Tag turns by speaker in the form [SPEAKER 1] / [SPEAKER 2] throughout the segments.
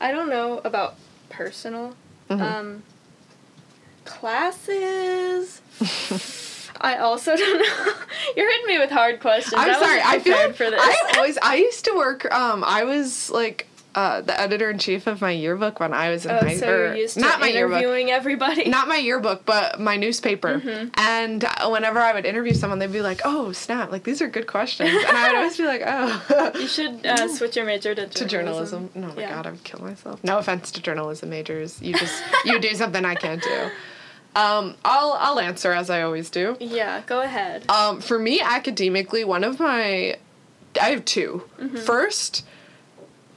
[SPEAKER 1] I don't know about personal.
[SPEAKER 2] Mhm.
[SPEAKER 1] Um, classes. I also don't know. You're hitting me with hard questions.
[SPEAKER 2] I'm
[SPEAKER 1] I
[SPEAKER 2] sorry. I feel
[SPEAKER 1] for this.
[SPEAKER 2] I always I used to work. Um, I was like uh, the editor in chief of my yearbook when I was in
[SPEAKER 1] oh,
[SPEAKER 2] high
[SPEAKER 1] so you're used to
[SPEAKER 2] not my yearbook.
[SPEAKER 1] interviewing everybody.
[SPEAKER 2] Not my yearbook, but my newspaper.
[SPEAKER 1] Mhm.
[SPEAKER 2] And uh, whenever I would interview someone, they'd be like, "Oh, snap! Like these are good questions," and I would always be like, "Oh."
[SPEAKER 1] you should uh, switch your major to
[SPEAKER 2] to
[SPEAKER 1] journalism.
[SPEAKER 2] journalism. Oh my
[SPEAKER 1] Yeah.
[SPEAKER 2] god, I would kill myself. No offense to journalism majors. You just you do something I can't do. Um, I'll I'll answer as I always do.
[SPEAKER 1] Yeah, go ahead.
[SPEAKER 2] Um, for me, academically, one of my I have 2
[SPEAKER 1] Mm-hmm.
[SPEAKER 2] First,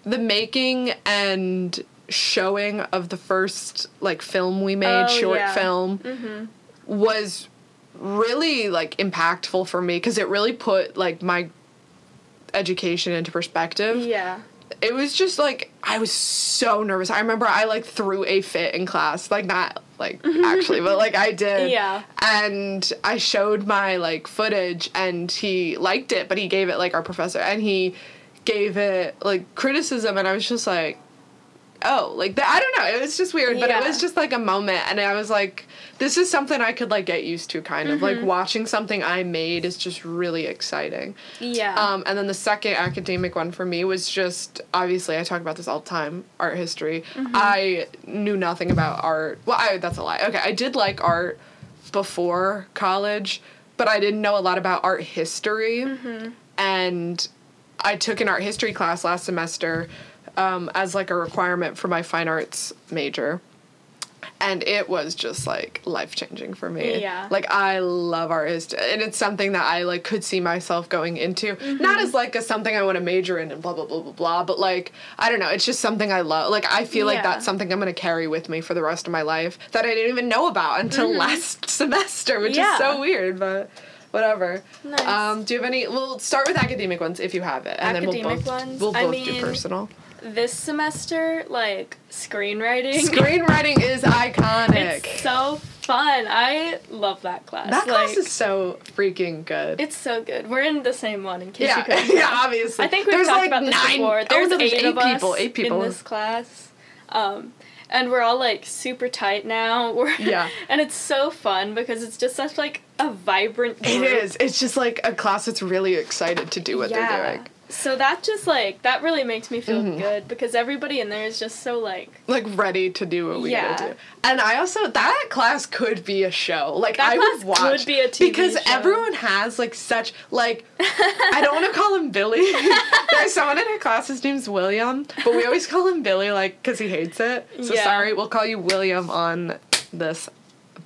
[SPEAKER 2] the making and showing of the first like film we made,
[SPEAKER 1] Oh,
[SPEAKER 2] short
[SPEAKER 1] yeah.
[SPEAKER 2] film,
[SPEAKER 1] Mm-hmm.
[SPEAKER 2] was really like impactful for me because it really put like my education into perspective
[SPEAKER 1] Yeah.
[SPEAKER 2] it was just like I was so nervous. I remember I like threw a fit in class, like not like actually, but like I did.
[SPEAKER 1] Yeah.
[SPEAKER 2] And I showed my like footage, and he liked it, but he gave it like our professor, and he gave it like criticism, and I was just like, oh, like that. I don't know. It was just weird, but it was just like a moment, and I was like, this is something I could like get used to, kind of like
[SPEAKER 1] Mm-hmm.
[SPEAKER 2] watching something I made is just really exciting.
[SPEAKER 1] Yeah.
[SPEAKER 2] Um, and then the second academic one for me was just obviously I talk about this all the time art history. I knew nothing about art. Well, I, that's a lie. Okay, I did like art before college, but I didn't know a lot about art history. And I took an art history class last semester um, as like a requirement for my fine arts major. And it was just like life changing for me.
[SPEAKER 1] Yeah.
[SPEAKER 2] Like I love art history, and it's something that I like could see myself going into. Not as like a something I want to major in and blah blah blah blah blah, but like I don't know, it's just something I love. Like I feel like that's something I'm gonna carry with me for the rest of my life that I didn't even know about until last semester, which
[SPEAKER 1] Yeah.
[SPEAKER 2] is so weird, but whatever.
[SPEAKER 1] Nice.
[SPEAKER 2] Um, do you have any? We'll start with academic ones if you have it, and then we'll
[SPEAKER 1] Academic
[SPEAKER 2] both
[SPEAKER 1] ones?
[SPEAKER 2] we'll
[SPEAKER 1] I
[SPEAKER 2] both do
[SPEAKER 1] mean,
[SPEAKER 2] personal.
[SPEAKER 1] this semester, like screenwriting.
[SPEAKER 2] Screenwriting is iconic.
[SPEAKER 1] It's so fun. I love that class.
[SPEAKER 2] that class is so freaking good.
[SPEAKER 1] It's so good. We're in the same one, in case
[SPEAKER 2] yeah,
[SPEAKER 1] you couldn't.
[SPEAKER 2] yeah, obviously.
[SPEAKER 1] I think we've
[SPEAKER 2] There's
[SPEAKER 1] talked
[SPEAKER 2] like
[SPEAKER 1] about this
[SPEAKER 2] nine,
[SPEAKER 1] before.
[SPEAKER 2] oh,
[SPEAKER 1] There's,
[SPEAKER 2] no,
[SPEAKER 1] eight, of us
[SPEAKER 2] people. Eight people.
[SPEAKER 1] in this class, um, and we're all like super tight now. We're,
[SPEAKER 2] Yeah.
[SPEAKER 1] and it's so fun because it's just such like a vibrant.
[SPEAKER 2] It
[SPEAKER 1] group.
[SPEAKER 2] is. It's just like a class that's really excited to do what they're doing.
[SPEAKER 1] So that just like that really makes me feel
[SPEAKER 2] Mhm.
[SPEAKER 1] good because everybody in there is just so like
[SPEAKER 2] Like ready to do what we
[SPEAKER 1] Yeah.
[SPEAKER 2] gotta do. And I also that class could be a show. Like
[SPEAKER 1] That
[SPEAKER 2] I would watch
[SPEAKER 1] could be a TV
[SPEAKER 2] because
[SPEAKER 1] show.
[SPEAKER 2] everyone has like such like I don't want to call him Billy. There's someone in our class. His name's William, but we always call him Billy like because he hates it. So
[SPEAKER 1] Yeah.
[SPEAKER 2] sorry, we'll call you William on this.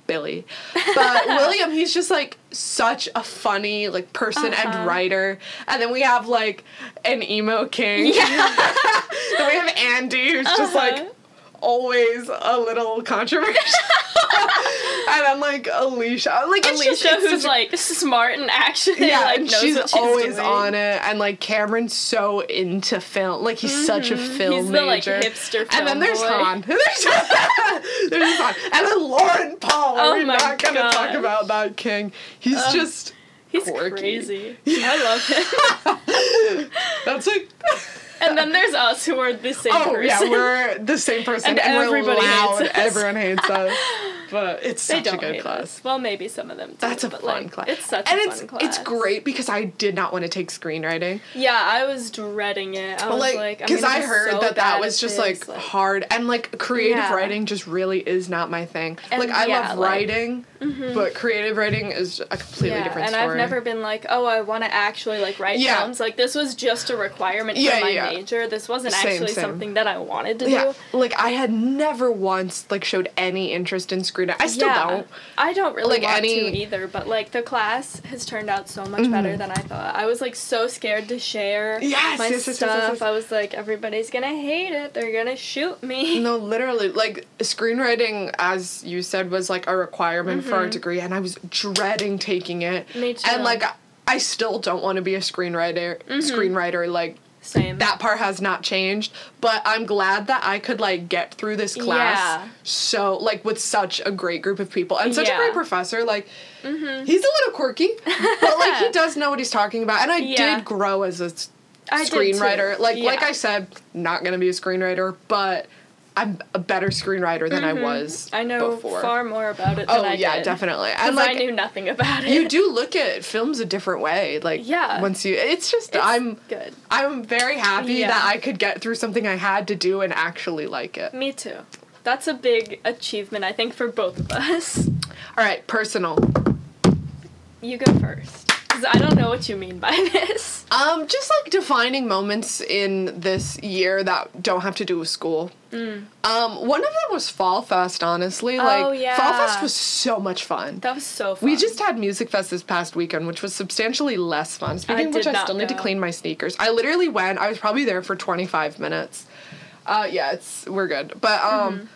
[SPEAKER 2] Billy, but William, he's just like such a funny like person
[SPEAKER 1] Uh-huh.
[SPEAKER 2] and writer. And then we have like an emo king.
[SPEAKER 1] Yeah.
[SPEAKER 2] then we have Andy, who's just
[SPEAKER 1] Uh-huh.
[SPEAKER 2] like always a little controversial. and then like Alicia, like
[SPEAKER 1] Alicia,
[SPEAKER 2] just,
[SPEAKER 1] who's
[SPEAKER 2] a-
[SPEAKER 1] like smart and actually
[SPEAKER 2] yeah,
[SPEAKER 1] like
[SPEAKER 2] and
[SPEAKER 1] knows
[SPEAKER 2] she's
[SPEAKER 1] she's
[SPEAKER 2] always
[SPEAKER 1] doing.
[SPEAKER 2] on it, and like Cameron's so into film, like he's such a film
[SPEAKER 1] Mm-hmm. He's the like
[SPEAKER 2] major.
[SPEAKER 1] hipster film
[SPEAKER 2] and then there's
[SPEAKER 1] boy.
[SPEAKER 2] Han. There's, there's Han. And then Lauren Paul.
[SPEAKER 1] Oh
[SPEAKER 2] We're not gonna talk about that king. He's
[SPEAKER 1] Ugh.
[SPEAKER 2] just
[SPEAKER 1] He's
[SPEAKER 2] quirky.
[SPEAKER 1] crazy. I love him.
[SPEAKER 2] That's like
[SPEAKER 1] and then there's us who are the same
[SPEAKER 2] Oh
[SPEAKER 1] person.
[SPEAKER 2] yeah, we're the same person
[SPEAKER 1] And
[SPEAKER 2] and, we're
[SPEAKER 1] everybody hates us.
[SPEAKER 2] Everyone hates us. But it's
[SPEAKER 1] they
[SPEAKER 2] such a
[SPEAKER 1] don't
[SPEAKER 2] good
[SPEAKER 1] hate
[SPEAKER 2] class.
[SPEAKER 1] us. Well, maybe some of them. Do,
[SPEAKER 2] That's a fun
[SPEAKER 1] like,
[SPEAKER 2] class.
[SPEAKER 1] It's such
[SPEAKER 2] and
[SPEAKER 1] a
[SPEAKER 2] it's
[SPEAKER 1] fun class.
[SPEAKER 2] it's great because I did not want to take screenwriting.
[SPEAKER 1] Yeah, I was dreading it. I was
[SPEAKER 2] like
[SPEAKER 1] like, I'm
[SPEAKER 2] because I
[SPEAKER 1] be
[SPEAKER 2] heard
[SPEAKER 1] so
[SPEAKER 2] that that was just
[SPEAKER 1] this,
[SPEAKER 2] like, hard and like creative
[SPEAKER 1] Yeah.
[SPEAKER 2] writing just really is not my thing.
[SPEAKER 1] And
[SPEAKER 2] like I
[SPEAKER 1] yeah,
[SPEAKER 2] love
[SPEAKER 1] like-
[SPEAKER 2] writing, mm-hmm. but creative writing is a completely
[SPEAKER 1] yeah,
[SPEAKER 2] different
[SPEAKER 1] and
[SPEAKER 2] story.
[SPEAKER 1] I've never been like, oh, I want to actually like write
[SPEAKER 2] Yeah.
[SPEAKER 1] films. Like this was just a requirement for my major. This wasn't
[SPEAKER 2] Same,
[SPEAKER 1] actually
[SPEAKER 2] same.
[SPEAKER 1] something that I wanted to
[SPEAKER 2] yeah,
[SPEAKER 1] do.
[SPEAKER 2] like I had never once like showed any interest in I still
[SPEAKER 1] yeah,
[SPEAKER 2] don't.
[SPEAKER 1] I don't really
[SPEAKER 2] Like,
[SPEAKER 1] want
[SPEAKER 2] any- Mm-hmm.
[SPEAKER 1] to either, but like the class has turned out so much better than I thought. I was like so scared to share
[SPEAKER 2] Yes,
[SPEAKER 1] my
[SPEAKER 2] yes, yes,
[SPEAKER 1] stuff. I was like, everybody's gonna hate it. They're gonna shoot me.
[SPEAKER 2] No, literally, like screenwriting, as you said, was like a requirement for our degree, and I was dreading taking it.
[SPEAKER 1] Mm-hmm. Me too.
[SPEAKER 2] And like, I still don't want to be a screenwriter.
[SPEAKER 1] Mm-hmm.
[SPEAKER 2] Screenwriter, like
[SPEAKER 1] Same.
[SPEAKER 2] that part has not changed. But I'm glad that I could like get through this class
[SPEAKER 1] Yeah.
[SPEAKER 2] so like with such a great group of people and such a
[SPEAKER 1] Yeah. Mm-hmm.
[SPEAKER 2] great professor. Like, he's a little quirky, but like he does know what he's talking about, and I
[SPEAKER 1] Yeah.
[SPEAKER 2] did grow as a
[SPEAKER 1] I
[SPEAKER 2] screenwriter. Like like I said, not gonna be a screenwriter, but I'm a better screenwriter than I was.
[SPEAKER 1] Mm-hmm. I know
[SPEAKER 2] before.
[SPEAKER 1] far more about it than
[SPEAKER 2] Oh
[SPEAKER 1] I
[SPEAKER 2] yeah,
[SPEAKER 1] did.
[SPEAKER 2] definitely.
[SPEAKER 1] Because
[SPEAKER 2] And like
[SPEAKER 1] I knew nothing about it.
[SPEAKER 2] you do look at films a different way. Like
[SPEAKER 1] Yeah.
[SPEAKER 2] once you, it's just
[SPEAKER 1] It's
[SPEAKER 2] I'm
[SPEAKER 1] good.
[SPEAKER 2] I'm very happy
[SPEAKER 1] Yeah.
[SPEAKER 2] that I could get through something I had to do and actually like it.
[SPEAKER 1] Me too. That's a big achievement, I think, for both of us.
[SPEAKER 2] All right, personal.
[SPEAKER 1] You go first. Because I don't know what you mean by this.
[SPEAKER 2] Um, just like defining moments in this year that don't have to do with school. Um, one of them was Fall Fest. Honestly, like
[SPEAKER 1] Mm. Oh, yeah.
[SPEAKER 2] Fall Fest was so much fun.
[SPEAKER 1] That was so fun.
[SPEAKER 2] We just had Music Fest this past weekend, which was substantially less fun. Speaking of which, I still need to clean my sneakers. I literally went. I was probably there for twenty five minutes. Uh, yeah, it's we're good, but um,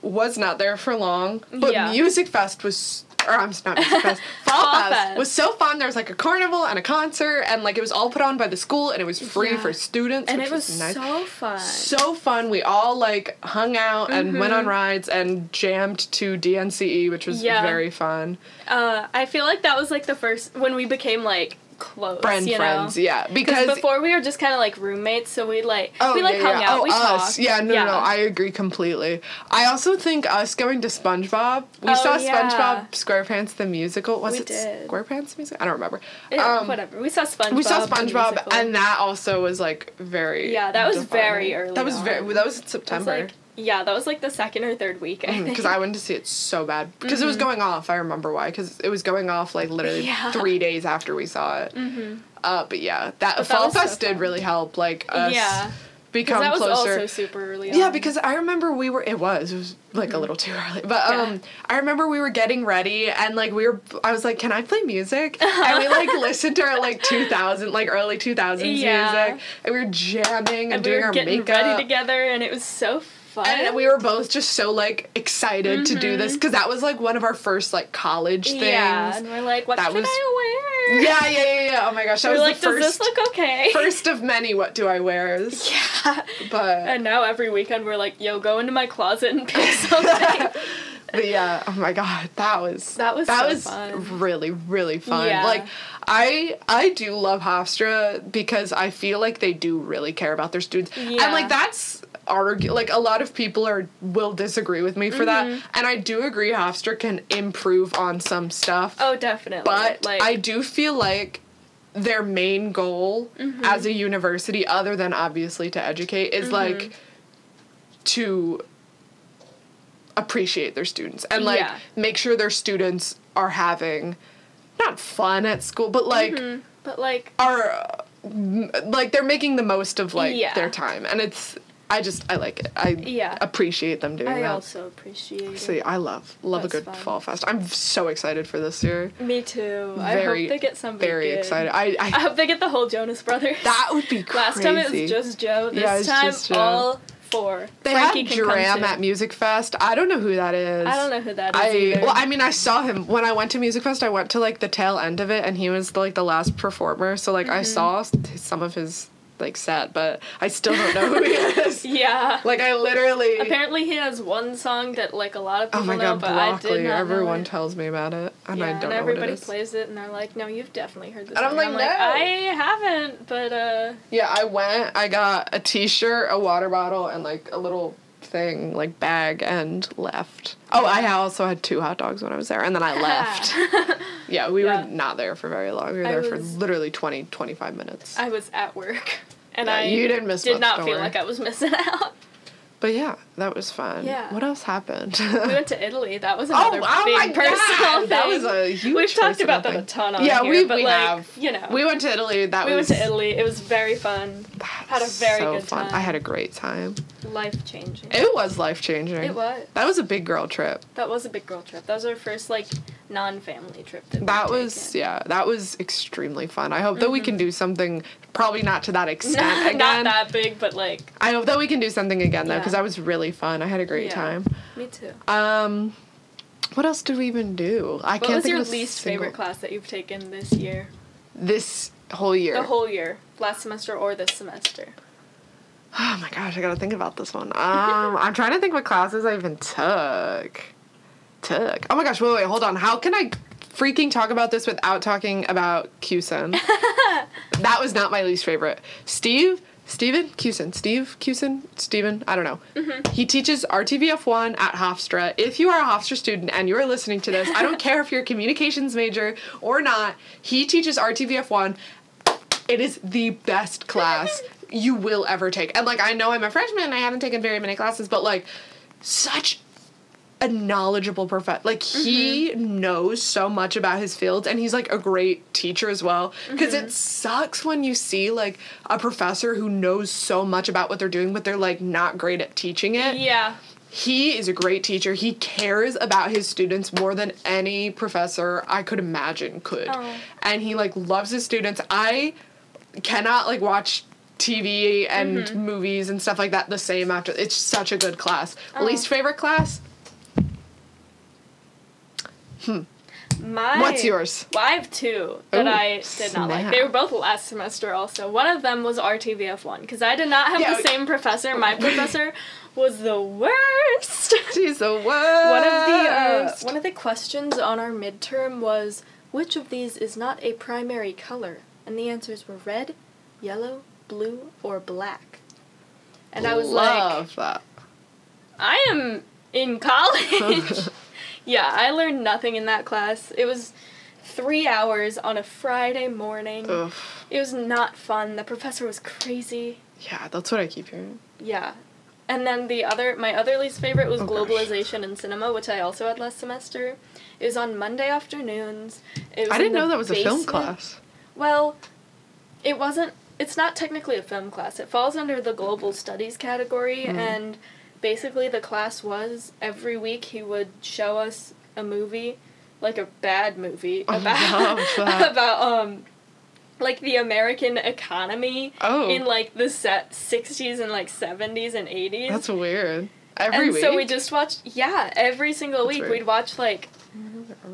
[SPEAKER 2] was not there for long. But
[SPEAKER 1] Mm-hmm. Yeah.
[SPEAKER 2] Music Fest was. Or I'm not Music Fest. Fall,
[SPEAKER 1] Fall
[SPEAKER 2] Fest,
[SPEAKER 1] Fest.
[SPEAKER 2] was so fun. There was like a carnival and a concert, and like it was all put on by the school, and it was free
[SPEAKER 1] Yeah.
[SPEAKER 2] for students,
[SPEAKER 1] and
[SPEAKER 2] which
[SPEAKER 1] it was
[SPEAKER 2] nice
[SPEAKER 1] so fun.
[SPEAKER 2] so fun. We all like hung out and went on
[SPEAKER 1] Mm-hmm.
[SPEAKER 2] rides and jammed to DNCE, which was
[SPEAKER 1] Yeah.
[SPEAKER 2] very fun.
[SPEAKER 1] Uh, I feel like that was like the first when we became like close.
[SPEAKER 2] Friend
[SPEAKER 1] you
[SPEAKER 2] friends,
[SPEAKER 1] know?
[SPEAKER 2] yeah.
[SPEAKER 1] Because before we were just kind of like roommates, so we like
[SPEAKER 2] Oh,
[SPEAKER 1] we like
[SPEAKER 2] yeah,
[SPEAKER 1] hung
[SPEAKER 2] yeah.
[SPEAKER 1] out,
[SPEAKER 2] Oh,
[SPEAKER 1] we
[SPEAKER 2] us.
[SPEAKER 1] talked.
[SPEAKER 2] Yeah, no, no, no. I agree completely. I also think us going to SpongeBob. We
[SPEAKER 1] Oh,
[SPEAKER 2] saw
[SPEAKER 1] yeah.
[SPEAKER 2] SpongeBob SquarePants the musical. Was
[SPEAKER 1] We
[SPEAKER 2] it
[SPEAKER 1] did.
[SPEAKER 2] SquarePants music? I don't remember.
[SPEAKER 1] Yeah,
[SPEAKER 2] Um,
[SPEAKER 1] whatever. We saw SpongeBob.
[SPEAKER 2] We saw SpongeBob,
[SPEAKER 1] musical.
[SPEAKER 2] and that also was like very.
[SPEAKER 1] Yeah, that was very early
[SPEAKER 2] That was
[SPEAKER 1] on.
[SPEAKER 2] very. That was in
[SPEAKER 1] It was,
[SPEAKER 2] September.
[SPEAKER 1] like, yeah, that was like the second or third week. I think.
[SPEAKER 2] because I went to see it so bad because it was going off. I remember why because it was going off like literally
[SPEAKER 1] Mm-hmm. Yeah.
[SPEAKER 2] three days after we saw it. Mm-hmm. Uh, but yeah, that
[SPEAKER 1] But that
[SPEAKER 2] Fall
[SPEAKER 1] so
[SPEAKER 2] Fest did really help like us
[SPEAKER 1] yeah,
[SPEAKER 2] become
[SPEAKER 1] because that was
[SPEAKER 2] closer.
[SPEAKER 1] also super early.
[SPEAKER 2] yeah, because I remember we were. It was. It was like a little too early, but
[SPEAKER 1] Mm-hmm. Yeah.
[SPEAKER 2] um, I remember we were getting ready and like we were. I was like, "Can I play music?" and we like listened to our like two thousand, like early two thousands
[SPEAKER 1] Yeah.
[SPEAKER 2] music, and we were jamming and,
[SPEAKER 1] and we
[SPEAKER 2] doing
[SPEAKER 1] were
[SPEAKER 2] our
[SPEAKER 1] getting
[SPEAKER 2] makeup.
[SPEAKER 1] ready together, and it was so fun.
[SPEAKER 2] And we were both just so like excited to do this because that was like one of our first like college things.
[SPEAKER 1] Mm-hmm. Yeah, and we're like, what
[SPEAKER 2] That
[SPEAKER 1] should
[SPEAKER 2] was-
[SPEAKER 1] I wear?
[SPEAKER 2] yeah, yeah, yeah, yeah. Oh my gosh, that
[SPEAKER 1] we're
[SPEAKER 2] was
[SPEAKER 1] like,
[SPEAKER 2] the
[SPEAKER 1] does
[SPEAKER 2] first
[SPEAKER 1] this look okay?
[SPEAKER 2] first of many. What do I wear?
[SPEAKER 1] yeah.
[SPEAKER 2] But
[SPEAKER 1] And now every weekend we're like, yo, go into my closet and pick something.
[SPEAKER 2] but yeah, oh my god, that was
[SPEAKER 1] That was
[SPEAKER 2] that
[SPEAKER 1] so
[SPEAKER 2] was
[SPEAKER 1] fun.
[SPEAKER 2] really really fun.
[SPEAKER 1] Yeah.
[SPEAKER 2] Like I I do love Hofstra because I feel like they do really care about their students, and
[SPEAKER 1] Yeah.
[SPEAKER 2] like that's argue like a lot of people are will disagree with me for
[SPEAKER 1] Mm-hmm.
[SPEAKER 2] that, and I do agree Hofstra can improve on some stuff.
[SPEAKER 1] oh, definitely.
[SPEAKER 2] but
[SPEAKER 1] like,
[SPEAKER 2] I do feel like their main goal
[SPEAKER 1] Mm-hmm.
[SPEAKER 2] as a university, other than obviously to educate, is
[SPEAKER 1] Mm-hmm.
[SPEAKER 2] like to appreciate their students and like
[SPEAKER 1] Yeah.
[SPEAKER 2] make sure their students are having not fun at school, but like
[SPEAKER 1] Mhm. but like,
[SPEAKER 2] are like they're making the most of like
[SPEAKER 1] Yeah.
[SPEAKER 2] their time, and it's I just I like it. I
[SPEAKER 1] Yeah.
[SPEAKER 2] appreciate them doing
[SPEAKER 1] I
[SPEAKER 2] that.
[SPEAKER 1] I also appreciate it.
[SPEAKER 2] So I love love a good
[SPEAKER 1] fun.
[SPEAKER 2] fall fest. I'm so excited for this year.
[SPEAKER 1] Me too. I hope they get somebody
[SPEAKER 2] Very
[SPEAKER 1] good.
[SPEAKER 2] excited. I, I
[SPEAKER 1] I hope they get the whole Jonas Brothers.
[SPEAKER 2] That would be crazy.
[SPEAKER 1] Last time it was just Joe. This
[SPEAKER 2] Yeah,
[SPEAKER 1] time
[SPEAKER 2] just Joe.
[SPEAKER 1] all four.
[SPEAKER 2] They
[SPEAKER 1] Frankie
[SPEAKER 2] had DRAM at Music Fest. I don't know who that is.
[SPEAKER 1] I don't know who that is
[SPEAKER 2] I
[SPEAKER 1] either.
[SPEAKER 2] well, I mean, I saw him when I went to Music Fest. I went to like the tail end of it, and he was like the last performer. So like I
[SPEAKER 1] Mm-hmm.
[SPEAKER 2] saw some of his like set, but I still don't know who he is.
[SPEAKER 1] yeah.
[SPEAKER 2] Like I literally.
[SPEAKER 1] Apparently he has one song that like a lot of
[SPEAKER 2] Oh
[SPEAKER 1] people
[SPEAKER 2] my
[SPEAKER 1] know,
[SPEAKER 2] god,
[SPEAKER 1] but I did not
[SPEAKER 2] Everyone tells me about it, and
[SPEAKER 1] yeah,
[SPEAKER 2] I don't
[SPEAKER 1] and
[SPEAKER 2] know
[SPEAKER 1] everybody
[SPEAKER 2] what it is.
[SPEAKER 1] plays it, and they're like, "No, you've definitely heard this."
[SPEAKER 2] And I'm
[SPEAKER 1] song."
[SPEAKER 2] like, "No."
[SPEAKER 1] I haven't, but uh,
[SPEAKER 2] Yeah, I went. I got a T-shirt, a water bottle, and like a little thing, like bag, and left. Oh, I also had two hot dogs when I was there, and then I left. yeah, we
[SPEAKER 1] Yeah.
[SPEAKER 2] were not there for very long. We were
[SPEAKER 1] I
[SPEAKER 2] there for literally 20, 25 minutes.
[SPEAKER 1] I was at work, and
[SPEAKER 2] Yeah,
[SPEAKER 1] I
[SPEAKER 2] you didn't miss
[SPEAKER 1] did
[SPEAKER 2] much,
[SPEAKER 1] not feel
[SPEAKER 2] worry.
[SPEAKER 1] like I was missing out.
[SPEAKER 2] But yeah, that was fun.
[SPEAKER 1] Yeah.
[SPEAKER 2] What else happened?
[SPEAKER 1] we went to Italy. That was
[SPEAKER 2] Oh,
[SPEAKER 1] another
[SPEAKER 2] oh, oh
[SPEAKER 1] big
[SPEAKER 2] my
[SPEAKER 1] personal
[SPEAKER 2] God,
[SPEAKER 1] thing.
[SPEAKER 2] that was a huge
[SPEAKER 1] We've talked about that a ton on
[SPEAKER 2] yeah,
[SPEAKER 1] here,
[SPEAKER 2] we,
[SPEAKER 1] but
[SPEAKER 2] we
[SPEAKER 1] like,
[SPEAKER 2] have.
[SPEAKER 1] you know,
[SPEAKER 2] We went to Italy. That
[SPEAKER 1] we
[SPEAKER 2] was
[SPEAKER 1] went to Italy. It was very fun, Had a very
[SPEAKER 2] so
[SPEAKER 1] good
[SPEAKER 2] fun. I had a great time.
[SPEAKER 1] life changing.
[SPEAKER 2] It was life changing.
[SPEAKER 1] It was.
[SPEAKER 2] That was a big girl trip.
[SPEAKER 1] That was a big girl trip. That was our first like non-family trip. That,
[SPEAKER 2] That was
[SPEAKER 1] taken.
[SPEAKER 2] yeah, that was extremely fun. I hope that we can do something probably not to that extent
[SPEAKER 1] Not,
[SPEAKER 2] again.
[SPEAKER 1] not that big, but like
[SPEAKER 2] I hope that we can do something again though
[SPEAKER 1] Yeah.
[SPEAKER 2] because that was really fun. I had a great
[SPEAKER 1] Yeah.
[SPEAKER 2] time.
[SPEAKER 1] me too.
[SPEAKER 2] Um what else did we even do? I
[SPEAKER 1] What
[SPEAKER 2] can't
[SPEAKER 1] was
[SPEAKER 2] think
[SPEAKER 1] your
[SPEAKER 2] of
[SPEAKER 1] least
[SPEAKER 2] single-
[SPEAKER 1] favorite class that you've taken this year?
[SPEAKER 2] this whole year.
[SPEAKER 1] The whole year, last semester or this semester?
[SPEAKER 2] oh my gosh, I gotta think about this one. Um I'm trying to think what classes I even took. Took. Oh my gosh, wait, wait, hold on. How can I freaking talk about this without talking about Cusin. that was not my least favorite. Steve, Steven Cusin, Steve Cusin, Steven, I don't know.
[SPEAKER 1] Mm-hmm.
[SPEAKER 2] He teaches RTVF1 at Hofstra. If you are a Hofstra student and you're listening to this, I don't care if you're a communications major or not, he teaches RTVF1. It is the best class you will ever take. And like I know I'm a freshman and I haven't taken very many classes, but like such a knowledgeable professor. Like he knows so much about his fields, and he's like a great teacher as well. Because it sucks when you see like a professor who knows so much about what they're doing, but they're like not great at teaching it.
[SPEAKER 1] Yeah.
[SPEAKER 2] He is a great teacher. He cares about his students more than any professor I could imagine could.
[SPEAKER 1] Oh.
[SPEAKER 2] And he like loves his students. I cannot like watch TV and
[SPEAKER 1] Mm-hmm.
[SPEAKER 2] movies and stuff like that the same after. It's such a good class.
[SPEAKER 1] Oh.
[SPEAKER 2] Least favorite class?
[SPEAKER 1] My
[SPEAKER 2] What's yours?
[SPEAKER 1] Well, I have two that
[SPEAKER 2] Ooh,
[SPEAKER 1] I did not like. They were both last semester also. One of them was RTVF one because I did not have
[SPEAKER 2] Yeah.
[SPEAKER 1] the same professor. My professor was the worst.
[SPEAKER 2] She's the worst.
[SPEAKER 1] one of the uh, one of the questions on our midterm was which of these is not a primary color, and the answers were red, yellow, blue, or black. And I was like,
[SPEAKER 2] love that.
[SPEAKER 1] I am in college. yeah, I learned nothing in that class. It was three hours on a Friday morning.
[SPEAKER 2] Ugh.
[SPEAKER 1] It was not fun. The professor was crazy.
[SPEAKER 2] Yeah, that's what I keep hearing.
[SPEAKER 1] Yeah. And then the other, my other least favorite was
[SPEAKER 2] Oh,
[SPEAKER 1] globalization in cinema, which I also had last semester. It was on Monday afternoons. It was
[SPEAKER 2] I didn't know that was a film class.
[SPEAKER 1] Well, it wasn't. It's not technically a film class. It falls under the global studies category,
[SPEAKER 2] Mm.
[SPEAKER 1] and basically the class was every week he would show us a movie, like a bad movie about about um, like the American economy
[SPEAKER 2] Oh.
[SPEAKER 1] in like the set sixties and like seventies and eighties.
[SPEAKER 2] That's weird. Every
[SPEAKER 1] and
[SPEAKER 2] week.
[SPEAKER 1] so we just watched. Yeah, every single
[SPEAKER 2] That's
[SPEAKER 1] week
[SPEAKER 2] weird.
[SPEAKER 1] we'd watch like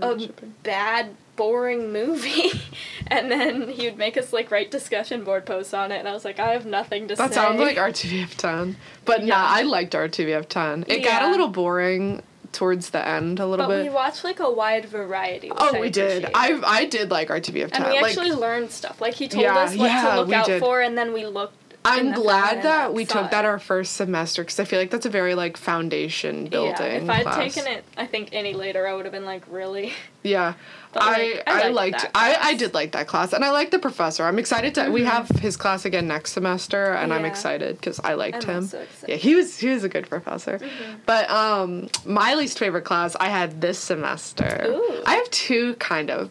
[SPEAKER 1] a bad, boring movie, and then he would make us like write discussion board posts on it, and I was like, I have nothing to
[SPEAKER 2] That
[SPEAKER 1] say.
[SPEAKER 2] sounds like RTVF 10. But
[SPEAKER 1] Yeah.
[SPEAKER 2] nah, I liked RTVF 10. It got a little boring towards the end a little
[SPEAKER 1] But
[SPEAKER 2] bit.
[SPEAKER 1] we watched like a wide variety.
[SPEAKER 2] Oh,
[SPEAKER 1] I
[SPEAKER 2] we did. I I did like RTVF 10.
[SPEAKER 1] and we
[SPEAKER 2] like,
[SPEAKER 1] actually learned stuff. Like he told
[SPEAKER 2] Yeah,
[SPEAKER 1] us what
[SPEAKER 2] yeah,
[SPEAKER 1] to look out
[SPEAKER 2] did.
[SPEAKER 1] for, and then we looked.
[SPEAKER 2] I'm glad that we took that our first semester because I feel like that's a very like foundation building
[SPEAKER 1] Yeah, if I'd
[SPEAKER 2] class.
[SPEAKER 1] taken it, I think any later, I would have been like, really.
[SPEAKER 2] Yeah.
[SPEAKER 1] But,
[SPEAKER 2] I,
[SPEAKER 1] like, I
[SPEAKER 2] I,
[SPEAKER 1] liked
[SPEAKER 2] I, I did like that class and I liked the professor. I'm excited to we
[SPEAKER 1] Mhm.
[SPEAKER 2] have his class again next semester and I'm excited because I liked
[SPEAKER 1] I'm
[SPEAKER 2] him.
[SPEAKER 1] excited.
[SPEAKER 2] Yeah, he was he was a good professor.
[SPEAKER 1] Mhm.
[SPEAKER 2] But um my least favorite class I had this semester.
[SPEAKER 1] Ooh.
[SPEAKER 2] I have two kind of.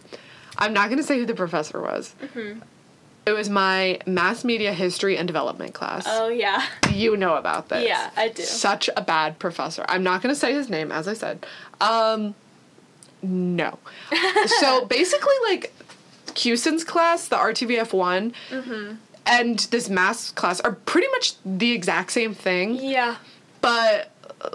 [SPEAKER 2] I'm not gonna say who the professor was.
[SPEAKER 1] Mhm.
[SPEAKER 2] It was my mass media history and development class.
[SPEAKER 1] Oh yeah.
[SPEAKER 2] You know about this.
[SPEAKER 1] Yeah, I do.
[SPEAKER 2] Such a bad professor. I'm not gonna say his name, as I said. Um, no. so basically, like, Cusin's class, the RTVF one,
[SPEAKER 1] Mhm.
[SPEAKER 2] and this mass class are pretty much the exact same thing,
[SPEAKER 1] Yeah.
[SPEAKER 2] but uh,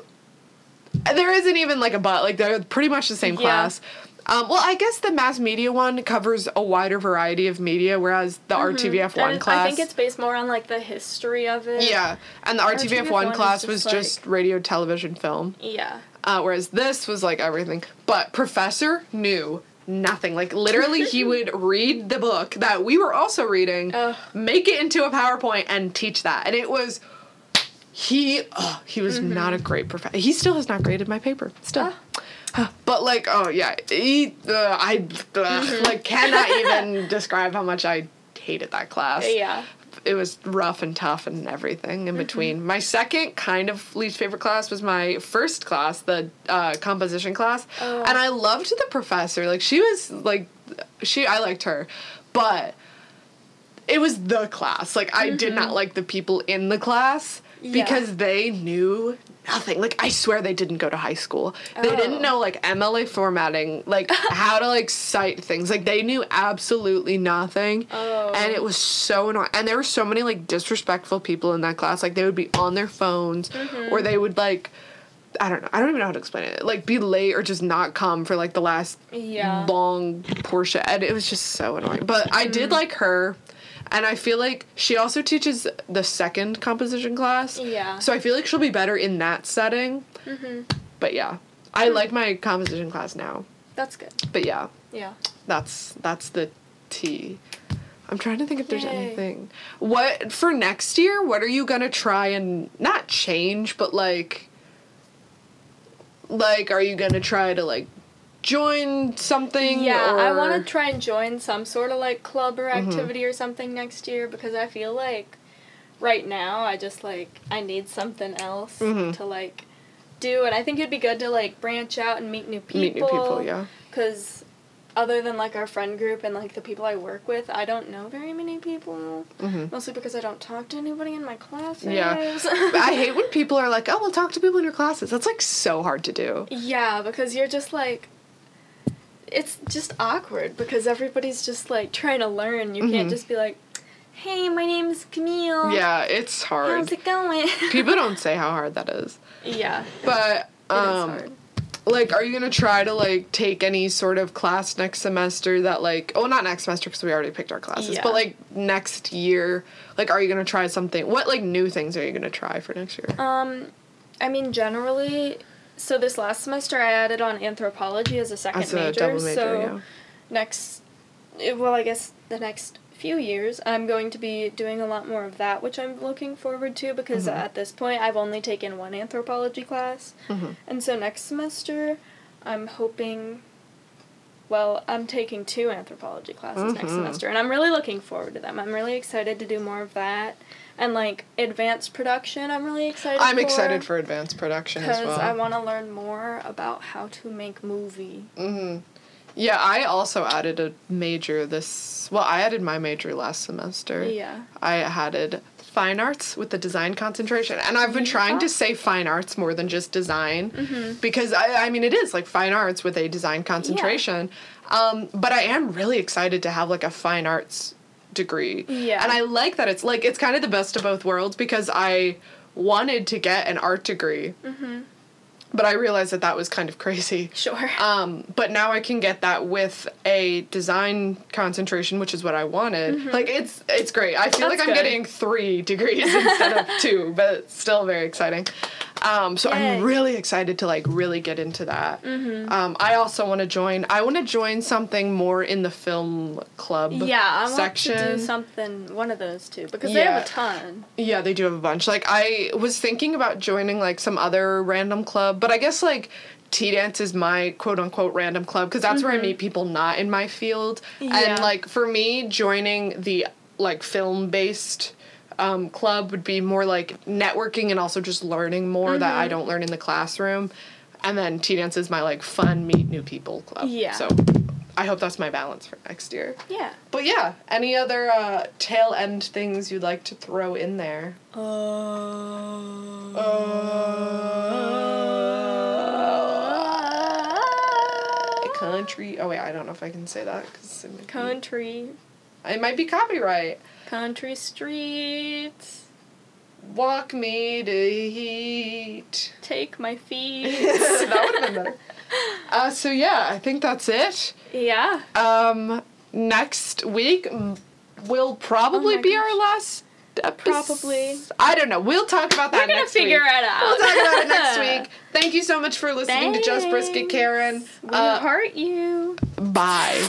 [SPEAKER 2] there isn't even like a but. Like, they're pretty much the same
[SPEAKER 1] Yeah.
[SPEAKER 2] class. Um, well, I guess the mass media one covers a wider variety of media, whereas the RTVF one
[SPEAKER 1] Mm-hmm.
[SPEAKER 2] Class.
[SPEAKER 1] I think it's based more on like the history of it.
[SPEAKER 2] yeah, and the RTVF
[SPEAKER 1] RTVF
[SPEAKER 2] one
[SPEAKER 1] one
[SPEAKER 2] class
[SPEAKER 1] just,
[SPEAKER 2] was
[SPEAKER 1] like-
[SPEAKER 2] just radio, television, film.
[SPEAKER 1] Yeah.
[SPEAKER 2] Uh, whereas this was like everything. But Professor knew nothing. Like literally, he would read the book that we were also reading,
[SPEAKER 1] Ugh.
[SPEAKER 2] make it into a PowerPoint, and teach that. And it was. He oh, he was
[SPEAKER 1] Mm-hmm.
[SPEAKER 2] not a great professor. He still has not graded my paper. Still.
[SPEAKER 1] Ah.
[SPEAKER 2] But like, oh yeah, uh, I uh,
[SPEAKER 1] Mm-hmm.
[SPEAKER 2] like cannot even describe how much I hated that class
[SPEAKER 1] Yeah.
[SPEAKER 2] it was rough and tough and everything
[SPEAKER 1] Mm-hmm.
[SPEAKER 2] in between. My second kind of least favorite class was my first class, the uh, composition class,
[SPEAKER 1] Oh.
[SPEAKER 2] and I loved the professor. Like she was like, she I liked her, but it was the class. Like I did not like the people in the class
[SPEAKER 1] Mm-hmm. Yeah.
[SPEAKER 2] because they knew nothing. Like I swear they didn't go to high school. They
[SPEAKER 1] Oh.
[SPEAKER 2] didn't know like MLA formatting, like how to like cite things. Like they knew absolutely nothing.
[SPEAKER 1] Oh.
[SPEAKER 2] And it was so annoying. And there were so many like disrespectful people in that class. Like they would be on their phones
[SPEAKER 1] Mm-hmm.
[SPEAKER 2] or they would like I don't know. I don't even know how to explain it. Like be late or just not come for like the last
[SPEAKER 1] Yeah.
[SPEAKER 2] long portion. And it was just so annoying. But I
[SPEAKER 1] Mm-hmm.
[SPEAKER 2] did like her. And I feel like she also teaches the second composition class.
[SPEAKER 1] Yeah.
[SPEAKER 2] So I feel like she'll be better in that setting.
[SPEAKER 1] Mm-hmm.
[SPEAKER 2] But yeah, I like my composition class now.
[SPEAKER 1] That's good.
[SPEAKER 2] But yeah,
[SPEAKER 1] Yeah.
[SPEAKER 2] That's that's the T. I'm trying to think if there's
[SPEAKER 1] Yay.
[SPEAKER 2] anything. What for next year? What are you gonna try and not change, but like, like, are you gonna try to like join something?
[SPEAKER 1] Yeah, I want to try and join some sort of like club or activity or something next year because I feel like right now I just like I need something else
[SPEAKER 2] Mhm.
[SPEAKER 1] to like do, and I think it'd be good to like branch out and meet new people.
[SPEAKER 2] meet new people. Yeah.
[SPEAKER 1] Because other than like our friend group and like the people I work with, I don't know very many people.
[SPEAKER 2] hmm
[SPEAKER 1] Mostly because I don't talk to anybody in my classes.
[SPEAKER 2] Yeah. I hate when people are like, "Oh, we'll talk to people in your classes." That's like so hard to do.
[SPEAKER 1] Yeah, because you're just like. It's just awkward because everybody's just like trying to learn. You can't
[SPEAKER 2] Mhm.
[SPEAKER 1] just be like, hey, my name's Camille.
[SPEAKER 2] Yeah, it's hard.
[SPEAKER 1] How's it going?
[SPEAKER 2] People don't say how hard that is.
[SPEAKER 1] Yeah.
[SPEAKER 2] But um like are you going to try to like take any sort of class next semester that like oh not next semester because we already picked our classes
[SPEAKER 1] Yeah.
[SPEAKER 2] but like next year like are you going to try something what like new things are you going to try for next year
[SPEAKER 1] Um, I mean, generally, so this last semester I added on anthropology as a second
[SPEAKER 2] as a
[SPEAKER 1] major.
[SPEAKER 2] major
[SPEAKER 1] so
[SPEAKER 2] yeah
[SPEAKER 1] next, eh, well, I guess the next few years, I'm going to be doing a lot more of that, which I'm looking forward to because
[SPEAKER 2] Mhm.
[SPEAKER 1] at this point I've only taken one anthropology class.
[SPEAKER 2] Mhm.
[SPEAKER 1] And so next semester, I'm hoping. Well, I'm taking two anthropology classes next
[SPEAKER 2] Mhm.
[SPEAKER 1] semester, and I'm really looking forward to them. I'm really excited to do more of that, and like advanced production. I'm really excited.
[SPEAKER 2] i'm excited for advanced production as
[SPEAKER 1] because
[SPEAKER 2] well
[SPEAKER 1] I want to learn more about how to make movie.
[SPEAKER 2] hmm yeah i also added a major this well i added my major last semester
[SPEAKER 1] Yeah.
[SPEAKER 2] I added fine arts with the design concentration. And I've been trying to say fine arts more than just design
[SPEAKER 1] Mm-hmm.
[SPEAKER 2] because I, I mean, it is like fine arts with a design concentration. Um, but I am really excited to have like a fine arts degree.
[SPEAKER 1] Yeah.
[SPEAKER 2] And I like that it's like, it's kind of the best of both worlds because I wanted to get an art degree.
[SPEAKER 1] Mm-hmm.
[SPEAKER 2] But I realized that that was kind of crazy.
[SPEAKER 1] Sure.
[SPEAKER 2] Um, but now I can get that with a design concentration, which is what I wanted. Like it's it's great. I feel
[SPEAKER 1] Mm-hmm. That's
[SPEAKER 2] like I'm
[SPEAKER 1] good.
[SPEAKER 2] getting three degrees instead of two, but it's still very exciting. Um, so
[SPEAKER 1] Yay.
[SPEAKER 2] I'm really excited to like really get into that.
[SPEAKER 1] Mm-hmm.
[SPEAKER 2] Um, I also want to join. I want to join something more in the film club.
[SPEAKER 1] yeah, I want
[SPEAKER 2] section.
[SPEAKER 1] to do something, one of those two, because they have a ton.
[SPEAKER 2] Yeah, they do have a bunch. Like I was thinking about joining like some other random club, but I guess like Tea dance is my quote unquote random club because that's where I meet people not in my field.
[SPEAKER 1] Mm-hmm. Yeah.
[SPEAKER 2] And like for me, joining the like film based um, club would be more like networking and also just learning more that
[SPEAKER 1] Mm-hmm.
[SPEAKER 2] I don't learn in the classroom. And then tea dance is my like fun meet new people club.
[SPEAKER 1] Yeah.
[SPEAKER 2] So I hope that's my balance for next year.
[SPEAKER 1] Yeah.
[SPEAKER 2] But yeah, any other uh, tail end things you'd like to throw in there? country. Oh wait, I don't know if I can say that because it, might be-
[SPEAKER 1] Country,
[SPEAKER 2] it might be copyright.
[SPEAKER 1] country streets,
[SPEAKER 2] Walk me to heat.
[SPEAKER 1] take my feet.
[SPEAKER 2] that would have been better. Uh, so yeah, I think that's it.
[SPEAKER 1] yeah.
[SPEAKER 2] Um, next week will probably
[SPEAKER 1] Oh
[SPEAKER 2] be
[SPEAKER 1] gosh.
[SPEAKER 2] our last. Episode.
[SPEAKER 1] Probably.
[SPEAKER 2] I don't know. We'll talk about that next week.
[SPEAKER 1] We're gonna
[SPEAKER 2] next
[SPEAKER 1] figure
[SPEAKER 2] week.
[SPEAKER 1] it out.
[SPEAKER 2] We'll talk about it next week. Thank you so much for listening to Just Brisket, Karen.
[SPEAKER 1] We
[SPEAKER 2] Uh,
[SPEAKER 1] heart you.
[SPEAKER 2] bye.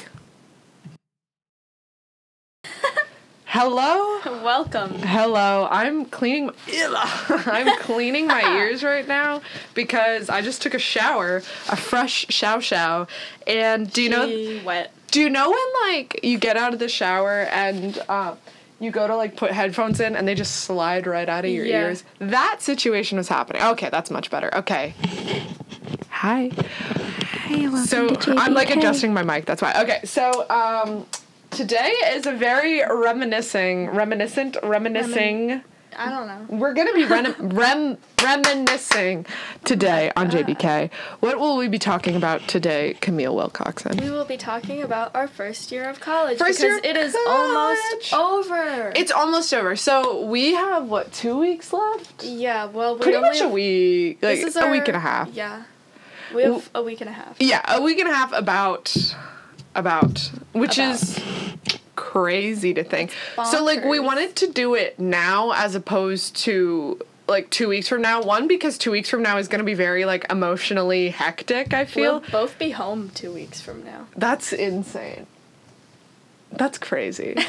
[SPEAKER 2] Hello.
[SPEAKER 1] Welcome.
[SPEAKER 2] Hello, I'm cleaning. I'm cleaning my ears right now because I just took a shower, a fresh show show, and do you know?
[SPEAKER 1] Gee, wet.
[SPEAKER 2] Do you know when like you get out of the shower and uh, you go to like put headphones in and they just slide right out of your
[SPEAKER 1] Yeah.
[SPEAKER 2] ears? That situation was happening. Okay, that's much better. Okay. Hi.
[SPEAKER 1] Hey, welcome
[SPEAKER 2] So I'm like adjusting my mic. That's why. Okay. So um, today is a very reminiscing, reminiscent, reminiscing.
[SPEAKER 1] I don't know.
[SPEAKER 2] We're gonna be rem- rem- reminiscing today on JBK. Uh-huh. What will we be talking about today, Camille Wilcoxon?
[SPEAKER 1] We will be talking about our first year of college
[SPEAKER 2] First
[SPEAKER 1] because
[SPEAKER 2] year
[SPEAKER 1] it is
[SPEAKER 2] college.
[SPEAKER 1] almost over.
[SPEAKER 2] It's almost over. So we have what two weeks left?
[SPEAKER 1] yeah, well, we
[SPEAKER 2] Pretty
[SPEAKER 1] only
[SPEAKER 2] much a week, like
[SPEAKER 1] this is
[SPEAKER 2] a
[SPEAKER 1] our-
[SPEAKER 2] week and a half.
[SPEAKER 1] Yeah, we have a week and a half.
[SPEAKER 2] Yeah, a week and a half about about which
[SPEAKER 1] About.
[SPEAKER 2] is crazy to think. So like we wanted to do it now as opposed to like two weeks from now. One because two weeks from now is gonna be very like emotionally hectic. I feel
[SPEAKER 1] We'll both be home two weeks from now.
[SPEAKER 2] that's insane. That's crazy.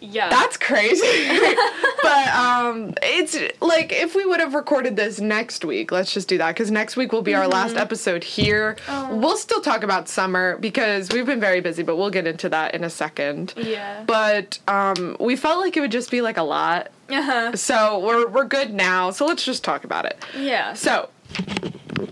[SPEAKER 1] Yeah.
[SPEAKER 2] That's crazy. but um it's like if we would have recorded this next week, let's just do that cuz next week will be our last episode here.
[SPEAKER 1] Oh.
[SPEAKER 2] We'll still talk about summer because we've been very busy, but we'll get into that in a second.
[SPEAKER 1] yeah.
[SPEAKER 2] But um we felt like it would just be like a lot.
[SPEAKER 1] uh-huh.
[SPEAKER 2] So we're we're good now. So let's just talk about it.
[SPEAKER 1] Yeah.
[SPEAKER 2] So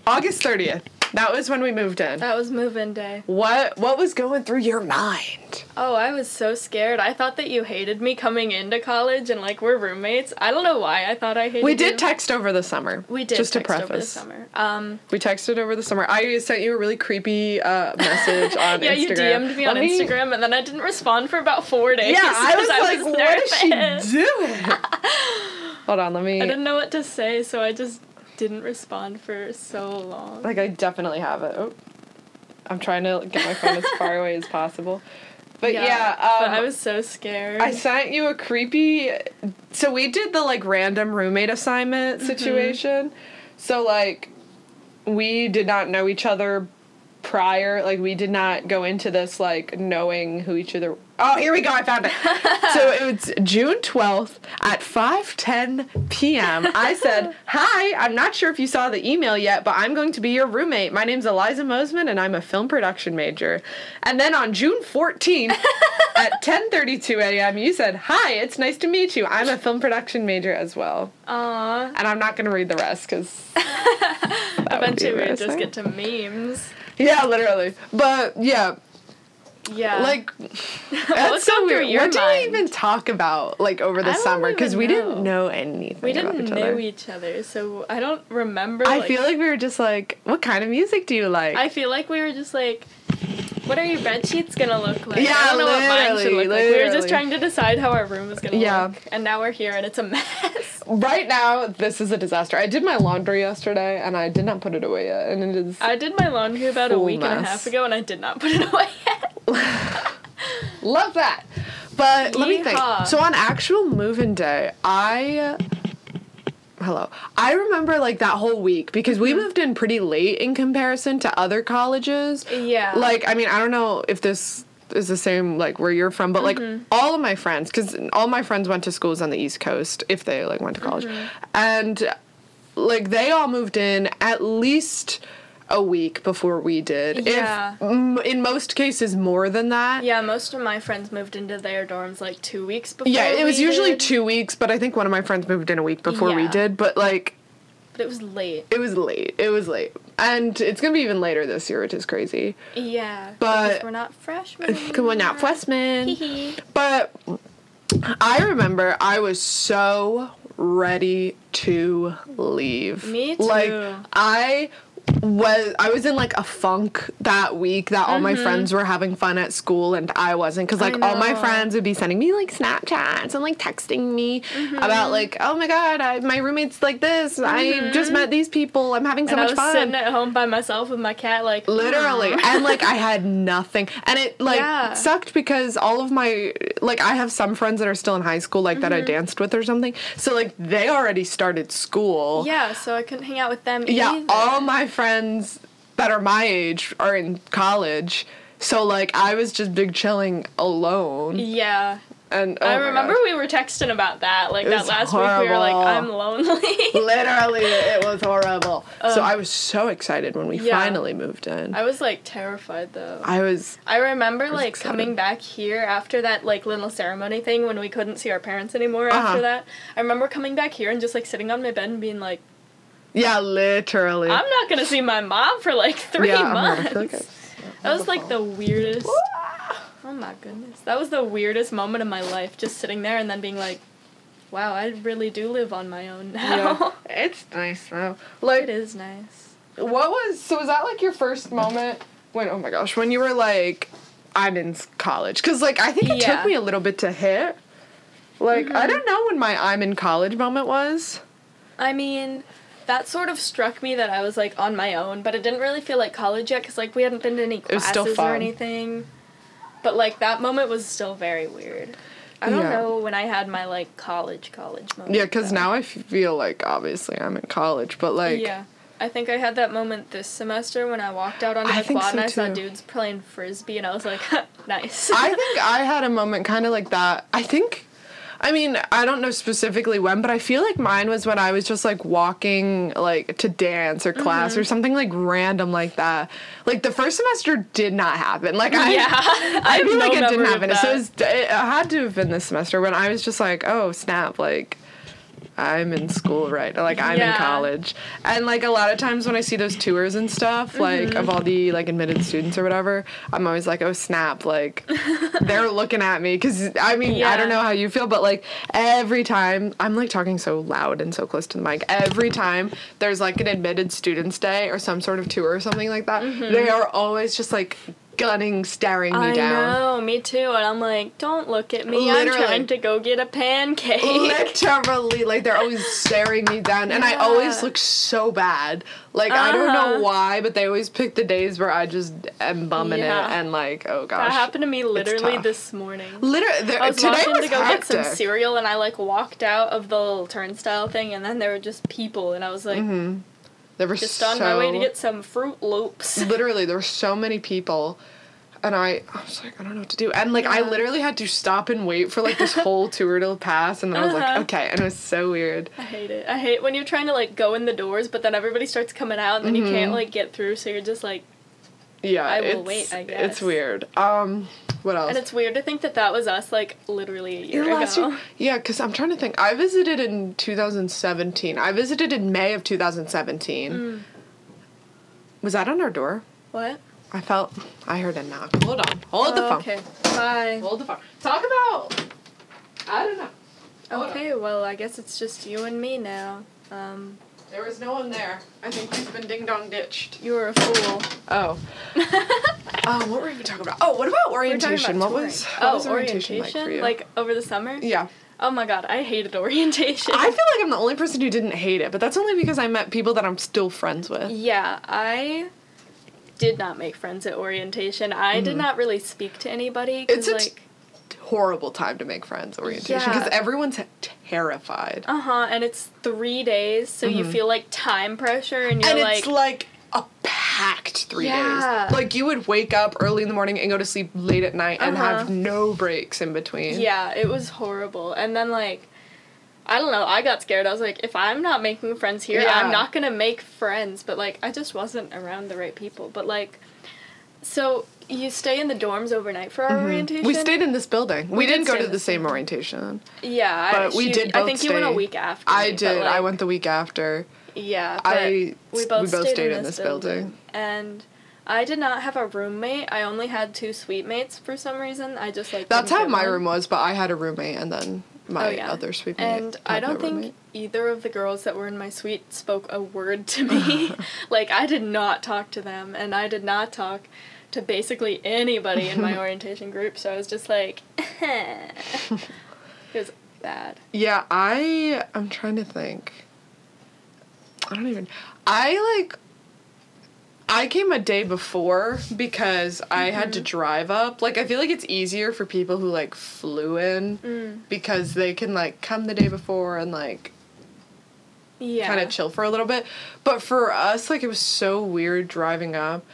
[SPEAKER 2] August 30th. That was when we moved in.
[SPEAKER 1] That was move-in day.
[SPEAKER 2] What what was going through your mind?
[SPEAKER 1] Oh, I was so scared. I thought that you hated me coming into college and like we're roommates. I don't know why I thought I hated you.
[SPEAKER 2] We
[SPEAKER 1] you.
[SPEAKER 2] did text over the summer.
[SPEAKER 1] We did
[SPEAKER 2] just to
[SPEAKER 1] text over the
[SPEAKER 2] preface.
[SPEAKER 1] summer. Um
[SPEAKER 2] We texted over the summer. I sent you a really creepy uh, message on
[SPEAKER 1] yeah,
[SPEAKER 2] Instagram.
[SPEAKER 1] you DM'd me on
[SPEAKER 2] Let
[SPEAKER 1] Instagram and then I didn't respond for about 4 days.
[SPEAKER 2] Yeah, I was
[SPEAKER 1] because
[SPEAKER 2] like, what is she
[SPEAKER 1] nervous.
[SPEAKER 2] doing? Hold on, let me.
[SPEAKER 1] I didn't know what to say, so I just didn't respond for so long.
[SPEAKER 2] Like, I definitely have it. Oh. I'm trying to get my phone as far away as possible. But yeah, um,
[SPEAKER 1] but I was so scared.
[SPEAKER 2] I sent you a creepy. So we did the like random roommate assignment
[SPEAKER 1] Mm-hmm.
[SPEAKER 2] situation. So like, we did not know each other prior. Like we did not go into this like knowing who each other. Oh, here we go! I found it. so it was June twelfth at five ten p.m. I said, "Hi, I'm not sure if you saw the email yet, but I'm going to be your roommate. My name's Eliza Mosman, and I'm a film production major." And then on June fourteenth at 10:32 a.m. you said, "Hi, it's nice to meet you. I'm a film production major as well."
[SPEAKER 1] Aww.
[SPEAKER 2] And I'm not going to read the rest cuz
[SPEAKER 1] Eventually we just get to memes.
[SPEAKER 2] Yeah, literally. But yeah,
[SPEAKER 1] Yeah.
[SPEAKER 2] like that's so weird.
[SPEAKER 1] your
[SPEAKER 2] What did we even talk about like over the summer cuz we didn't know anything
[SPEAKER 1] we didn't
[SPEAKER 2] each
[SPEAKER 1] know
[SPEAKER 2] other.
[SPEAKER 1] each other, so I don't remember.
[SPEAKER 2] I
[SPEAKER 1] like-
[SPEAKER 2] feel like we were just like, "What kind of music do you like?"
[SPEAKER 1] I feel like we were just like, what are your bed sheets gonna look like?
[SPEAKER 2] Yeah,
[SPEAKER 1] I don't know what mine should
[SPEAKER 2] literally,
[SPEAKER 1] like. We were just trying to decide how our room was gonna
[SPEAKER 2] Yeah.
[SPEAKER 1] look, and now we're here and it's a mess.
[SPEAKER 2] Right now, this is a disaster. I did my laundry yesterday and I did not put it away yet, and it is
[SPEAKER 1] I did my laundry about a week and a half ago, and I did not put it away yet.
[SPEAKER 2] Love that. But let me think. So on actual move-in day, I hello. I remember like that whole week because we mm-hmm. moved in pretty late in comparison to other colleges.
[SPEAKER 1] Yeah.
[SPEAKER 2] Like I mean, I don't know if this is the same like where you're from, but like mm-hmm. all of my friends cuz all my friends went to schools on the East Coast if they like went to college. Mm-hmm. And like they all moved in at least a week before we did.
[SPEAKER 1] Yeah.
[SPEAKER 2] If, m- in most cases more than that.
[SPEAKER 1] Yeah, most of my friends moved into their dorms like two weeks before.
[SPEAKER 2] Yeah, it was usually
[SPEAKER 1] did,
[SPEAKER 2] two weeks, but I think one of my friends moved in a week before we did. But like,
[SPEAKER 1] But it was late.
[SPEAKER 2] it was late. It was late, and it's gonna be even later this year, which is crazy.
[SPEAKER 1] Yeah.
[SPEAKER 2] But-
[SPEAKER 1] we're not freshmen.
[SPEAKER 2] Come on now, Westman.
[SPEAKER 1] Hee
[SPEAKER 2] But I remember I was so ready to leave.
[SPEAKER 1] Me too. Like.
[SPEAKER 2] I was I was in like a funk that week that all my
[SPEAKER 1] Mm-hmm.
[SPEAKER 2] friends were having fun at school and I wasn't cuz like all my friends would be sending me like Snapchats and like texting me
[SPEAKER 1] Mm-hmm.
[SPEAKER 2] about like oh my god I, my roommate's like this I just met these people I'm having so
[SPEAKER 1] Mm-hmm. and I
[SPEAKER 2] much
[SPEAKER 1] was
[SPEAKER 2] fun
[SPEAKER 1] sitting at home by myself with my cat, like
[SPEAKER 2] literally and like i had nothing and it like
[SPEAKER 1] Yeah.
[SPEAKER 2] sucked because all of my like i have some friends that are still in high school like that i
[SPEAKER 1] Mm-hmm.
[SPEAKER 2] danced with or something so like they already started school
[SPEAKER 1] Yeah, so I couldn't hang out with them.
[SPEAKER 2] yeah
[SPEAKER 1] either.
[SPEAKER 2] all my friends that are my age are in college so like i was just big chilling alone
[SPEAKER 1] Yeah.
[SPEAKER 2] and oh
[SPEAKER 1] I remember
[SPEAKER 2] gosh.
[SPEAKER 1] we were texting about that. Like
[SPEAKER 2] It
[SPEAKER 1] that last week, we were like. I'm lonely.
[SPEAKER 2] literally it was horrible so i was so excited when we
[SPEAKER 1] Um, yeah.
[SPEAKER 2] finally moved in
[SPEAKER 1] I was like terrified though.
[SPEAKER 2] i was
[SPEAKER 1] I remember
[SPEAKER 2] was
[SPEAKER 1] like
[SPEAKER 2] excited.
[SPEAKER 1] coming back here after that like little ceremony thing when we couldn't see our parents anymore
[SPEAKER 2] Uh-huh.
[SPEAKER 1] after that. I remember coming back here and just like sitting on my bed and being like,
[SPEAKER 2] yeah literally
[SPEAKER 1] I'm not gonna see my mom for like three
[SPEAKER 2] yeah,
[SPEAKER 1] months.
[SPEAKER 2] Like
[SPEAKER 1] that was like the weirdest. Oh my goodness. That was the weirdest moment of my life, just sitting there and then being like, wow, I really do live on my own now.
[SPEAKER 2] Yeah, it's nice though. Like,
[SPEAKER 1] it is nice.
[SPEAKER 2] what was so? Was that like your first moment when? Oh my gosh, when you were like, I'm in college? Because like I think it
[SPEAKER 1] Yeah.
[SPEAKER 2] took me a little bit to hit. Like
[SPEAKER 1] Mm-hmm.
[SPEAKER 2] I don't know when my I'm in college moment was.
[SPEAKER 1] I mean, that sort of struck me that I was like on my own, but it didn't really feel like college yet because like we hadn't been to any classes or anything. But like that moment was still very weird. I don't
[SPEAKER 2] Yeah.
[SPEAKER 1] know when I had my like college college moment.
[SPEAKER 2] Yeah, because now I feel like obviously I'm in college, but like
[SPEAKER 1] yeah. I think I had that moment this semester when I walked out onto the quad
[SPEAKER 2] so
[SPEAKER 1] and I saw dudes playing frisbee and I was like, nice.
[SPEAKER 2] I think I had a moment kind of like that. I think, I mean, I don't know specifically when, but I feel like mine was when I was just like walking like to dance or class
[SPEAKER 1] Mm-hmm.
[SPEAKER 2] or something like random like that. Like the first semester did not happen. Like I,
[SPEAKER 1] yeah, I,
[SPEAKER 2] feel
[SPEAKER 1] no
[SPEAKER 2] like it didn't happen. So it, was, it had to have been this semester when I was just like, oh snap, like. I'm in school, right? Like I'm in college, and like a lot of times when I see those tours and stuff, like
[SPEAKER 1] Mm-hmm.
[SPEAKER 2] of all the like admitted students or whatever, I'm always like, oh snap, like they're looking at me. Because I mean I don't know how you feel, but like every time I'm like talking so loud and so close to the mic, every time there's like an admitted students day or some sort of tour or something like that, they are always just like gunning, staring me
[SPEAKER 1] Mm-hmm. I
[SPEAKER 2] down.
[SPEAKER 1] know, me too. And I'm like, don't look at me. I'm trying to go get a pancake.
[SPEAKER 2] Literally, like they're always staring me down, and I always look so bad. Like I don't know
[SPEAKER 1] Uh-huh.
[SPEAKER 2] why, but they always pick the days where I just am bumming
[SPEAKER 1] Yeah.
[SPEAKER 2] it, and like, oh gosh,
[SPEAKER 1] that happened to me literally
[SPEAKER 2] tough.
[SPEAKER 1] this morning.
[SPEAKER 2] Literally,
[SPEAKER 1] I was
[SPEAKER 2] today
[SPEAKER 1] walking
[SPEAKER 2] was
[SPEAKER 1] to go get some cereal and I like walked out of the little turnstile thing and then there were just people and I was like
[SPEAKER 2] There were
[SPEAKER 1] just on my way to get some Froot Loops.
[SPEAKER 2] literally there were so many people and I, I was like, I don't know what to do. And like I literally had to stop and wait for like this whole tour to pass and then I was like,
[SPEAKER 1] Uh-huh.
[SPEAKER 2] okay, and it was so weird.
[SPEAKER 1] I hate it. I hate when you're trying to like go in the doors but then everybody starts coming out and then you can't like get through so you're just like
[SPEAKER 2] Yeah,
[SPEAKER 1] I will
[SPEAKER 2] it's,
[SPEAKER 1] wait, I
[SPEAKER 2] It's weird. Um, what else?
[SPEAKER 1] and it's weird to think that that was us like literally a year
[SPEAKER 2] Yeah,
[SPEAKER 1] ago.
[SPEAKER 2] year. Yeah, because I'm trying to think. I visited in 2017. I visited in May of 2017.
[SPEAKER 1] Mm.
[SPEAKER 2] Was that on our door?
[SPEAKER 1] What?
[SPEAKER 2] I felt. I heard a knock. Hold on. Hold the
[SPEAKER 1] Oh,
[SPEAKER 2] phone.
[SPEAKER 1] Okay. Bye.
[SPEAKER 2] Hold the phone. Talk about. I don't know. Hold on.
[SPEAKER 1] Okay, well I guess it's just you and me now. Um
[SPEAKER 2] There was no one there. I think we've been ding dong ditched.
[SPEAKER 1] you're a fool.
[SPEAKER 2] Oh. Um, what were we even talking about? Oh, what about
[SPEAKER 1] We're
[SPEAKER 2] orientation?
[SPEAKER 1] about
[SPEAKER 2] what was what
[SPEAKER 1] oh,
[SPEAKER 2] was orientation, like for you?
[SPEAKER 1] Like over the summer?
[SPEAKER 2] yeah.
[SPEAKER 1] Oh my god, I hated orientation.
[SPEAKER 2] I feel like I'm the only person who didn't hate it, but that's only because I met people that I'm still friends with.
[SPEAKER 1] Yeah, I did not make friends at orientation. I did not really speak to anybody
[SPEAKER 2] Mm-hmm. It's
[SPEAKER 1] because
[SPEAKER 2] a t-
[SPEAKER 1] like
[SPEAKER 2] horrible time to make friends orientation
[SPEAKER 1] Yeah.
[SPEAKER 2] because everyone's terrified.
[SPEAKER 1] uh huh, and it's three days, so you feel like time pressure, and you're
[SPEAKER 2] Mm-hmm. and
[SPEAKER 1] like,
[SPEAKER 2] it's like a packed three
[SPEAKER 1] Yeah.
[SPEAKER 2] days. Like you would wake up early in the morning and go to sleep late at night and have
[SPEAKER 1] Uh-huh.
[SPEAKER 2] no breaks in between.
[SPEAKER 1] yeah, it was horrible. And then like. I don't know. I got scared. I was like, if I'm not making friends here,
[SPEAKER 2] Yeah.
[SPEAKER 1] I'm not gonna make friends. But like, I just wasn't around the right people. But like, so you stay in the dorms overnight for our orientation.
[SPEAKER 2] Mm-hmm. We stayed in this building. We,
[SPEAKER 1] We did
[SPEAKER 2] didn't go to the same orientation.
[SPEAKER 1] Yeah,
[SPEAKER 2] But
[SPEAKER 1] I,
[SPEAKER 2] we
[SPEAKER 1] she-
[SPEAKER 2] did
[SPEAKER 1] I
[SPEAKER 2] both
[SPEAKER 1] think you went a week after.
[SPEAKER 2] I
[SPEAKER 1] me,
[SPEAKER 2] did. I went the week after.
[SPEAKER 1] Yeah,
[SPEAKER 2] I
[SPEAKER 1] we
[SPEAKER 2] we
[SPEAKER 1] both,
[SPEAKER 2] both
[SPEAKER 1] stayed,
[SPEAKER 2] stayed
[SPEAKER 1] in,
[SPEAKER 2] in
[SPEAKER 1] this building.
[SPEAKER 2] building.
[SPEAKER 1] and I did not have a roommate. I only had two suite mates for some reason. I just like
[SPEAKER 2] That's how my
[SPEAKER 1] one.
[SPEAKER 2] room was, but I had a roommate and then my
[SPEAKER 1] Oh, yeah.
[SPEAKER 2] other suite mate.
[SPEAKER 1] And I
[SPEAKER 2] had no
[SPEAKER 1] don't think
[SPEAKER 2] roommate.
[SPEAKER 1] either of the girls that were in my suite spoke a word to me. like I did not talk to them, and I did not talk to basically anybody in my orientation group. So I was just like, it was bad.
[SPEAKER 2] Yeah, I I'm trying to think. I don't even I like I came a day before because I had
[SPEAKER 1] Mm-hmm.
[SPEAKER 2] to drive up. Like I feel like it's easier for people who like flew in
[SPEAKER 1] Mm.
[SPEAKER 2] because they can like come the day before and like
[SPEAKER 1] Yeah.
[SPEAKER 2] kind of chill for a little bit. But for us, like it was so weird driving up.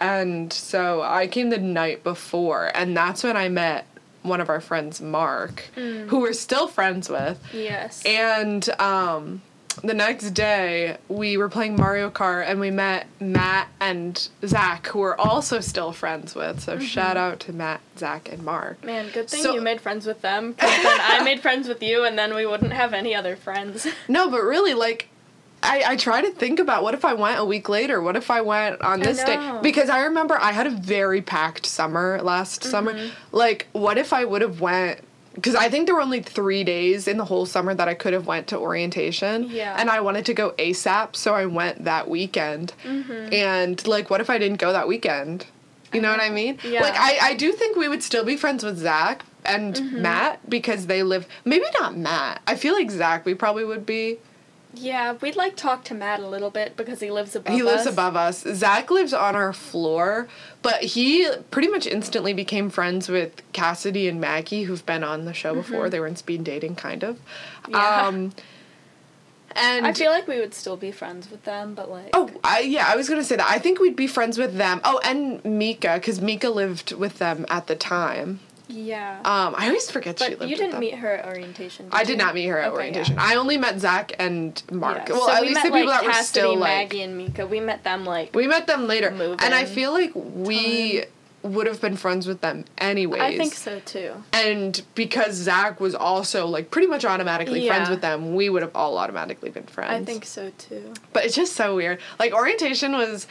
[SPEAKER 2] And so I came the night before, and that's when I met one of our friends, Mark,
[SPEAKER 1] Mm.
[SPEAKER 2] who we're still friends with.
[SPEAKER 1] Yes.
[SPEAKER 2] And um, the next day, we were playing Mario Kart, and we met Matt and Zach, who we're also still friends with. So shout out to Matt, Zach, and Mark.
[SPEAKER 1] Man, good thing
[SPEAKER 2] So-
[SPEAKER 1] you made friends with them. 'cause then I made friends with you, and then we wouldn't have any other friends.
[SPEAKER 2] No, but really, like, I, I try to think about what if I went a week later? What if I went on this day? Because I remember I had a very packed summer last summer.
[SPEAKER 1] Mm-hmm.
[SPEAKER 2] Like, what if I would have went? Because I think there were only three days in the whole summer that I could have went to orientation.
[SPEAKER 1] Yeah.
[SPEAKER 2] And I wanted to go ASAP, so I went that weekend.
[SPEAKER 1] Mm-hmm.
[SPEAKER 2] And like, what if I didn't go that weekend? You know what I mean?
[SPEAKER 1] Yeah.
[SPEAKER 2] Like, I, I do think we would still be friends with Zach and
[SPEAKER 1] Mm-hmm.
[SPEAKER 2] Matt because they live. Maybe not Matt. I feel like Zach, we probably would be
[SPEAKER 1] Yeah, we'd like talk to Matt a little bit because he lives above us.
[SPEAKER 2] he lives
[SPEAKER 1] us.
[SPEAKER 2] above us. Zach lives on our floor, but he pretty much instantly became friends with Cassidy and Maggie, who've been on the show before. They were in speed dating, kind of.
[SPEAKER 1] Mm-hmm. Yeah.
[SPEAKER 2] Um, and
[SPEAKER 1] I feel like we would still be friends with them, but like.
[SPEAKER 2] Oh, I yeah, I was gonna say that. I think we'd be friends with them. Oh, and Mika, because Mika lived with them at the time.
[SPEAKER 1] Yeah.
[SPEAKER 2] Um, I always forget she
[SPEAKER 1] but
[SPEAKER 2] lived
[SPEAKER 1] you didn't meet her at orientation.
[SPEAKER 2] I
[SPEAKER 1] you?
[SPEAKER 2] did not meet her at
[SPEAKER 1] Okay,
[SPEAKER 2] orientation.
[SPEAKER 1] yeah.
[SPEAKER 2] I only met Zach and Mark.
[SPEAKER 1] Yeah,
[SPEAKER 2] Well,
[SPEAKER 1] so
[SPEAKER 2] at
[SPEAKER 1] we
[SPEAKER 2] least
[SPEAKER 1] met,
[SPEAKER 2] the people
[SPEAKER 1] like,
[SPEAKER 2] that were
[SPEAKER 1] Cassidy,
[SPEAKER 2] still like
[SPEAKER 1] Maggie, and Mika. We met them like.
[SPEAKER 2] we met them later, and I feel like we would have been friends with them anyways.
[SPEAKER 1] I think so too.
[SPEAKER 2] And because Zach was also like pretty much automatically friends with them, we would have all automatically been friends.
[SPEAKER 1] I think so too.
[SPEAKER 2] But it's just so weird. Like orientation was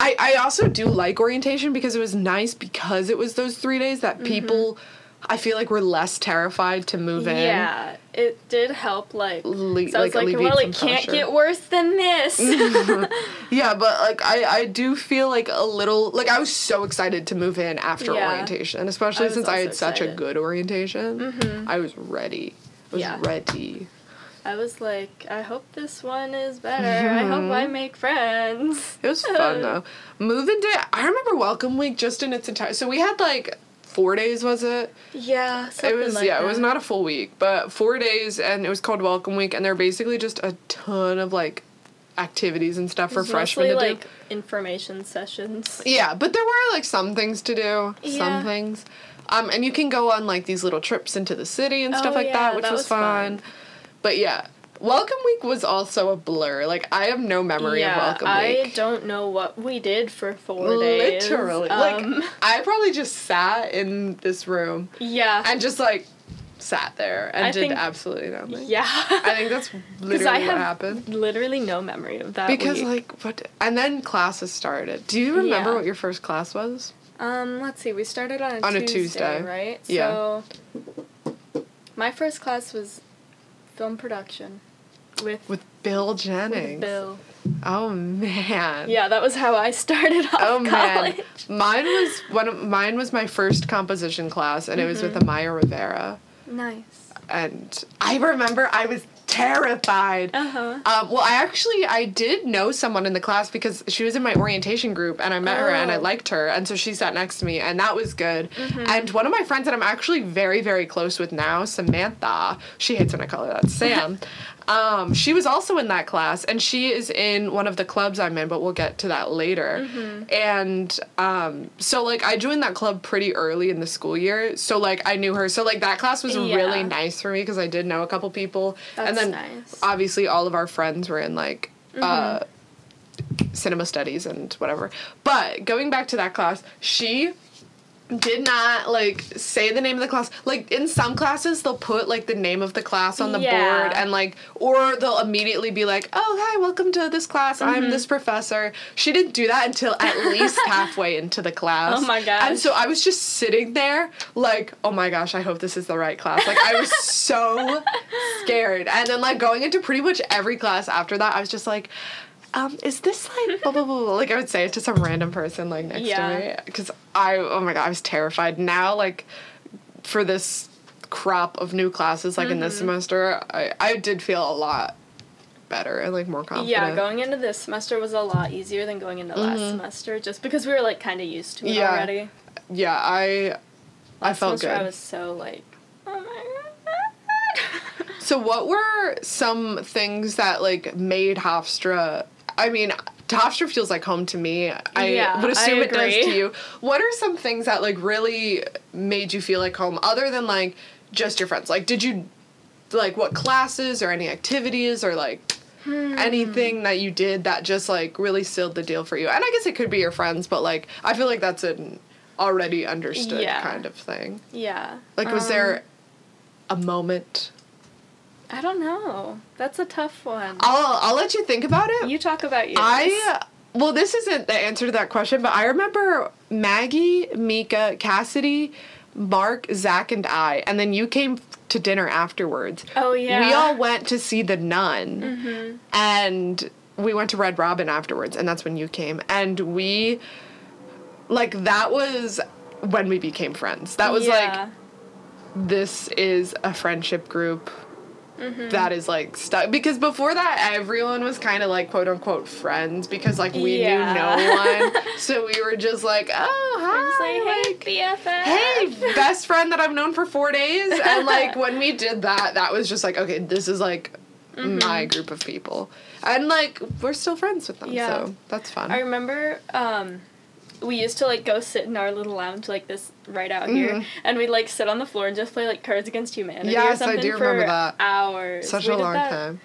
[SPEAKER 2] I I also do like orientation because it was nice because it was those 3 days that
[SPEAKER 1] Mm-hmm.
[SPEAKER 2] people I feel like were less terrified to move in.
[SPEAKER 1] Yeah, it did help. Like,
[SPEAKER 2] Le-
[SPEAKER 1] so I was
[SPEAKER 2] like,
[SPEAKER 1] like, well, it can't
[SPEAKER 2] pressure.
[SPEAKER 1] get worse than this.
[SPEAKER 2] Yeah, but like I I do feel like a little like I was so excited to move in after
[SPEAKER 1] Yeah.
[SPEAKER 2] orientation, especially
[SPEAKER 1] I
[SPEAKER 2] since I had such a good orientation. I was ready. I was
[SPEAKER 1] Yeah.
[SPEAKER 2] ready.
[SPEAKER 1] I was like, I hope this one is better. I hope I make friends.
[SPEAKER 2] It was fun though. Moving day, I remember welcome week just in its entire. So we had like four days, was it?
[SPEAKER 1] Yeah,
[SPEAKER 2] it was
[SPEAKER 1] like
[SPEAKER 2] yeah, it was not a full week, but four days, and it was called welcome week, and they're basically just a ton of like activities and stuff for freshmen to
[SPEAKER 1] mostly,
[SPEAKER 2] do.
[SPEAKER 1] information sessions.
[SPEAKER 2] Yeah, but there were like some things to do,
[SPEAKER 1] Yeah.
[SPEAKER 2] some things. Um, and you can go on like these little trips into the city and stuff
[SPEAKER 1] Oh,
[SPEAKER 2] like
[SPEAKER 1] yeah,
[SPEAKER 2] that, which
[SPEAKER 1] that
[SPEAKER 2] was,
[SPEAKER 1] was
[SPEAKER 2] fun.
[SPEAKER 1] fun.
[SPEAKER 2] But yeah, welcome week was also a blur. Like I have no memory
[SPEAKER 1] yeah,
[SPEAKER 2] of welcome Week.
[SPEAKER 1] I don't know what we did for four days.
[SPEAKER 2] Literally,
[SPEAKER 1] Um,
[SPEAKER 2] like I probably just sat in this room
[SPEAKER 1] yeah,
[SPEAKER 2] and just like sat there and
[SPEAKER 1] I
[SPEAKER 2] did
[SPEAKER 1] think-
[SPEAKER 2] absolutely nothing.
[SPEAKER 1] yeah.
[SPEAKER 2] I think that's literally
[SPEAKER 1] I
[SPEAKER 2] what
[SPEAKER 1] have
[SPEAKER 2] happened.
[SPEAKER 1] literally no memory of that.
[SPEAKER 2] Because
[SPEAKER 1] week.
[SPEAKER 2] like what? And then classes started. Do you remember
[SPEAKER 1] Yeah.
[SPEAKER 2] what your first class was?
[SPEAKER 1] Um, let's see. We started on a
[SPEAKER 2] On a
[SPEAKER 1] Tuesday,
[SPEAKER 2] Tuesday.
[SPEAKER 1] right?
[SPEAKER 2] Yeah.
[SPEAKER 1] So my first class was film production with,
[SPEAKER 2] With Bill
[SPEAKER 1] with
[SPEAKER 2] Jennings.
[SPEAKER 1] Bill.
[SPEAKER 2] Oh man.
[SPEAKER 1] Yeah, that was how I started off
[SPEAKER 2] Oh man, mine was one. Of, mine was my first composition class, and it was
[SPEAKER 1] Mm-hmm.
[SPEAKER 2] with Amaya Rivera.
[SPEAKER 1] Nice.
[SPEAKER 2] And I remember I was terrified.
[SPEAKER 1] Uh huh.
[SPEAKER 2] Um, well, I actually I did know someone in the class because she was in my orientation group, and I met her and I
[SPEAKER 1] Oh.
[SPEAKER 2] liked her, and so she sat next to me, and that was good.
[SPEAKER 1] Mm-hmm.
[SPEAKER 2] And one of my friends that I'm actually very very close with now, Samantha, she hates when I call her that, Sam. um, she was also in that class, and she is in one of the clubs I'm in, but we'll get to that later.
[SPEAKER 1] Mm-hmm.
[SPEAKER 2] And um, so like I joined that club pretty early in the school year, so like I knew her, so like that class was
[SPEAKER 1] Yeah.
[SPEAKER 2] really nice for me because I did know a couple people, and
[SPEAKER 1] That's
[SPEAKER 2] then
[SPEAKER 1] nice.
[SPEAKER 2] obviously all of our friends were in like uh, cinema studies and whatever. But going back to that class, she did not like say the name of the class. Like in some classes, they'll put like the name of the class on the
[SPEAKER 1] Yeah.
[SPEAKER 2] board and like, or they'll immediately be like, "Oh, hi, welcome to this class.
[SPEAKER 1] Mm-hmm.
[SPEAKER 2] I'm this professor." She didn't do that until at least halfway into the class.
[SPEAKER 1] Oh my gosh!
[SPEAKER 2] And so I was just sitting there, like, "Oh my gosh, I hope this is the right class." Like I was so scared, and then like going into pretty much every class after that, I was just like. Um, is this like blah, blah, blah, blah? Like I would say it to some random person like next
[SPEAKER 1] Yeah.
[SPEAKER 2] to me because I oh my god I was terrified. Now like for this crop of new classes like in this
[SPEAKER 1] Mm-hmm.
[SPEAKER 2] semester, I I did feel a lot better and like more confident.
[SPEAKER 1] Yeah, going into this semester was a lot easier than going into last semester, just because we were like kind of used to it
[SPEAKER 2] Mm-hmm. Yeah.
[SPEAKER 1] already.
[SPEAKER 2] Yeah, I I
[SPEAKER 1] Last
[SPEAKER 2] felt
[SPEAKER 1] semester
[SPEAKER 2] good.
[SPEAKER 1] I was so like, oh my god.
[SPEAKER 2] So what were some things that like made Hofstra? I mean, Hofstra feels like home to me. I
[SPEAKER 1] Yeah,
[SPEAKER 2] would assume
[SPEAKER 1] I
[SPEAKER 2] it does to you. What are some things that like really made you feel like home, other than like just your friends? Like, did you like what classes or any activities or like
[SPEAKER 1] Hmm.
[SPEAKER 2] anything that you did that just like really sealed the deal for you? And I guess it could be your friends, but like I feel like that's an already understood
[SPEAKER 1] Yeah.
[SPEAKER 2] kind of thing.
[SPEAKER 1] yeah.
[SPEAKER 2] Like, was
[SPEAKER 1] um,
[SPEAKER 2] there a moment?
[SPEAKER 1] I don't know. That's a tough one.
[SPEAKER 2] I'll I'll let you think about it.
[SPEAKER 1] you talk about yours.
[SPEAKER 2] I well, this isn't the answer to that question, but I remember Maggie, Mika, Cassidy, Mark, Zach, and I, and then you came to dinner afterwards.
[SPEAKER 1] Oh yeah.
[SPEAKER 2] We all went to see The Nun, mm-hmm. and we went to Red Robin afterwards, and that's when you came, and we, like, that was when we became friends. That was like this is a friendship group that is like stuck because before that everyone was kind of like quote unquote friends because like we
[SPEAKER 1] Yeah.
[SPEAKER 2] knew no one so we were just like oh hi
[SPEAKER 1] like, hey, BFF.
[SPEAKER 2] hey best friend that i've known for four days and like when we did that that was just like okay this is like
[SPEAKER 1] Mm-hmm.
[SPEAKER 2] my group of people and like we're still friends with them
[SPEAKER 1] Yeah.
[SPEAKER 2] so that's fun
[SPEAKER 1] I remember um, we used to like go sit in our little lounge like this right out here,
[SPEAKER 2] Mhm.
[SPEAKER 1] and we'd like sit on the floor and just play like Cards Against Humanity
[SPEAKER 2] Yes,
[SPEAKER 1] or
[SPEAKER 2] I
[SPEAKER 1] something
[SPEAKER 2] do
[SPEAKER 1] for
[SPEAKER 2] remember that.
[SPEAKER 1] hours.
[SPEAKER 2] such
[SPEAKER 1] We
[SPEAKER 2] a long
[SPEAKER 1] that-
[SPEAKER 2] time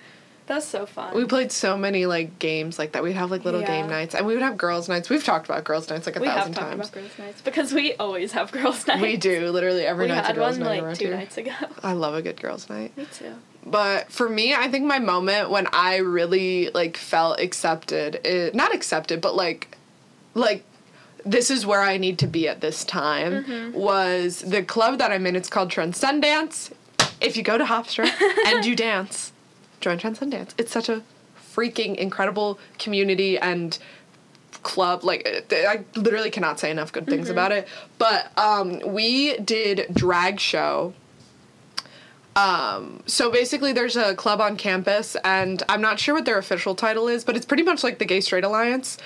[SPEAKER 1] That's so fun.
[SPEAKER 2] we played so many like games like that we'd have like little game nights and we would have girls nights we've talked about girls nights like a
[SPEAKER 1] we have
[SPEAKER 2] thousand
[SPEAKER 1] talked
[SPEAKER 2] times
[SPEAKER 1] about girls' nights because we always have girls' nights.
[SPEAKER 2] we do literally every
[SPEAKER 1] We
[SPEAKER 2] night's a
[SPEAKER 1] had
[SPEAKER 2] girls
[SPEAKER 1] one
[SPEAKER 2] night
[SPEAKER 1] like two
[SPEAKER 2] here.
[SPEAKER 1] nights ago.
[SPEAKER 2] I love a good girls' night.
[SPEAKER 1] Me too.
[SPEAKER 2] But for me, I think my moment when I really like felt accepted, it, not accepted, but like, like, this is where I need to be at this time
[SPEAKER 1] Mm-hmm.
[SPEAKER 2] was the club that I'm in. It's called Transcendance. If you go to Hofstra and you dance, join Transcendance. It's such a freaking incredible community and club like i literally cannot say enough good things
[SPEAKER 1] Mm-hmm.
[SPEAKER 2] about it but um we did drag show um, so basically, there's a club on campus, and I'm not sure what their official title is, but it's pretty much like the Gay Straight Alliance.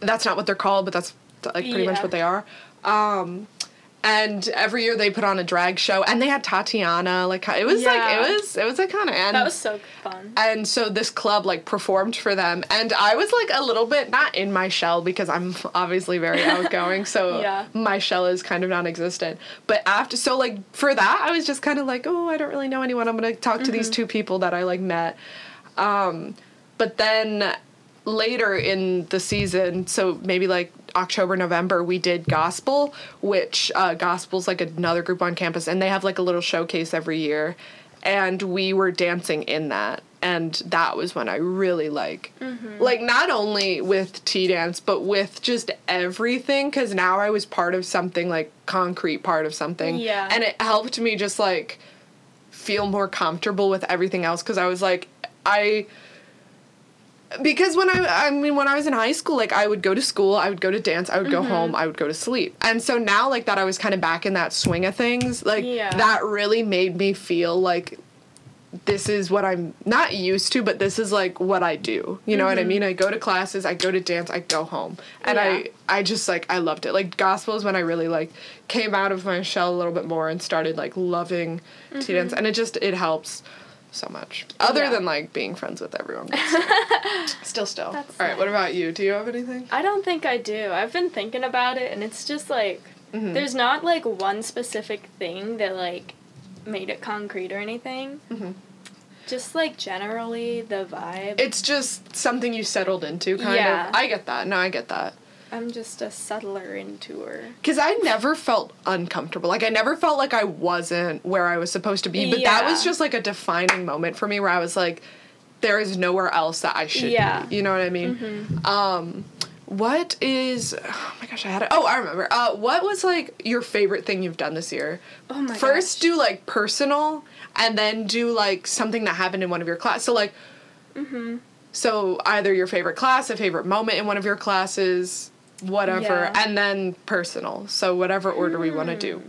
[SPEAKER 2] That's not what they're called, but that's like pretty much what they are. Um, and every year they put on a drag show, and they had Tatiana. Like it was like it was it was like kind of and
[SPEAKER 1] That was so fun.
[SPEAKER 2] and so this club like performed for them and i was like a little bit not in my shell because i'm obviously very outgoing so
[SPEAKER 1] Yeah.
[SPEAKER 2] my shell is kind of non-existent but after so like for that i was just kind of like oh i don't really know anyone i'm gonna talk to these two people that i like met um, but then later in the season so maybe like october november we did gospel which uh, gospel's like another group on campus and they have like a little showcase every year. And we were dancing in that and that was when i really like like not only with tea dance but with just everything because now i was part of something like concrete part of something.
[SPEAKER 1] Yeah.
[SPEAKER 2] and it helped me just like feel more comfortable with everything else because i was like i because when I I mean when I was in high school like I would go to school, I would go to dance, I would
[SPEAKER 1] Mm-hmm.
[SPEAKER 2] go home, I would go to sleep. And so now like that I was kind of back in that swing of things, like
[SPEAKER 1] Yeah.
[SPEAKER 2] that really made me feel like this is what I'm not used to, but this is like what I do. You know what I mean? I go to classes, I go to dance, I go home. And
[SPEAKER 1] Mm-hmm. Yeah.
[SPEAKER 2] I I just like I loved it. Like gospel is when I really like came out of my shell a little bit more and started like loving tea dance and it just it helps so much. Other
[SPEAKER 1] Mm-hmm. Yeah.
[SPEAKER 2] than like being friends with everyone. still. Still, All right. What about you? Do you have anything?
[SPEAKER 1] I don't think I do. I've been thinking about it, and it's just like
[SPEAKER 2] Mhm.
[SPEAKER 1] there's not like one specific thing that like made it concrete or anything.
[SPEAKER 2] Mhm.
[SPEAKER 1] Just like generally the vibe.
[SPEAKER 2] It's just something you settled into, kind
[SPEAKER 1] Yeah.
[SPEAKER 2] of. I get that. No, I get that.
[SPEAKER 1] I'm just a settler into her.
[SPEAKER 2] Because I never felt uncomfortable. Like I never felt like I wasn't where I was supposed to be. But that was just like a defining moment for me where I was like, there is nowhere else that I should
[SPEAKER 1] Yeah.
[SPEAKER 2] be. You know what I mean?
[SPEAKER 1] Mm-hmm.
[SPEAKER 2] Um, what is? Oh my gosh, I had it. Oh, I remember. Uh, what was like your favorite thing you've done this year?
[SPEAKER 1] Oh my
[SPEAKER 2] First,
[SPEAKER 1] gosh.
[SPEAKER 2] do like personal, and then do like something that happened in one of your class. So like,
[SPEAKER 1] Mm-hmm.
[SPEAKER 2] so either your favorite class, a favorite moment in one of your classes, whatever,
[SPEAKER 1] Yeah.
[SPEAKER 2] and then personal. So whatever order we want to do. Hmm.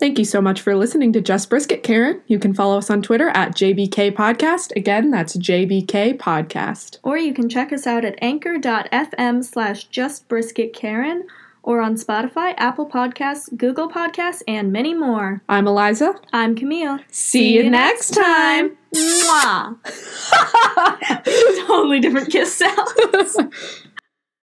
[SPEAKER 3] Thank you so much for listening to Just Brisket, Karen. You can follow us on Twitter at JBK Podcast. Again, that's JBK Podcast.
[SPEAKER 1] Or you can check us out at anchor.fm slash Just Brisket, Karen, or on Spotify, Apple Podcasts, Google Podcasts, and many more.
[SPEAKER 3] I'm Eliza.
[SPEAKER 1] I'm Camille.
[SPEAKER 3] See, you next time.
[SPEAKER 1] Mwah! totally different kiss sounds.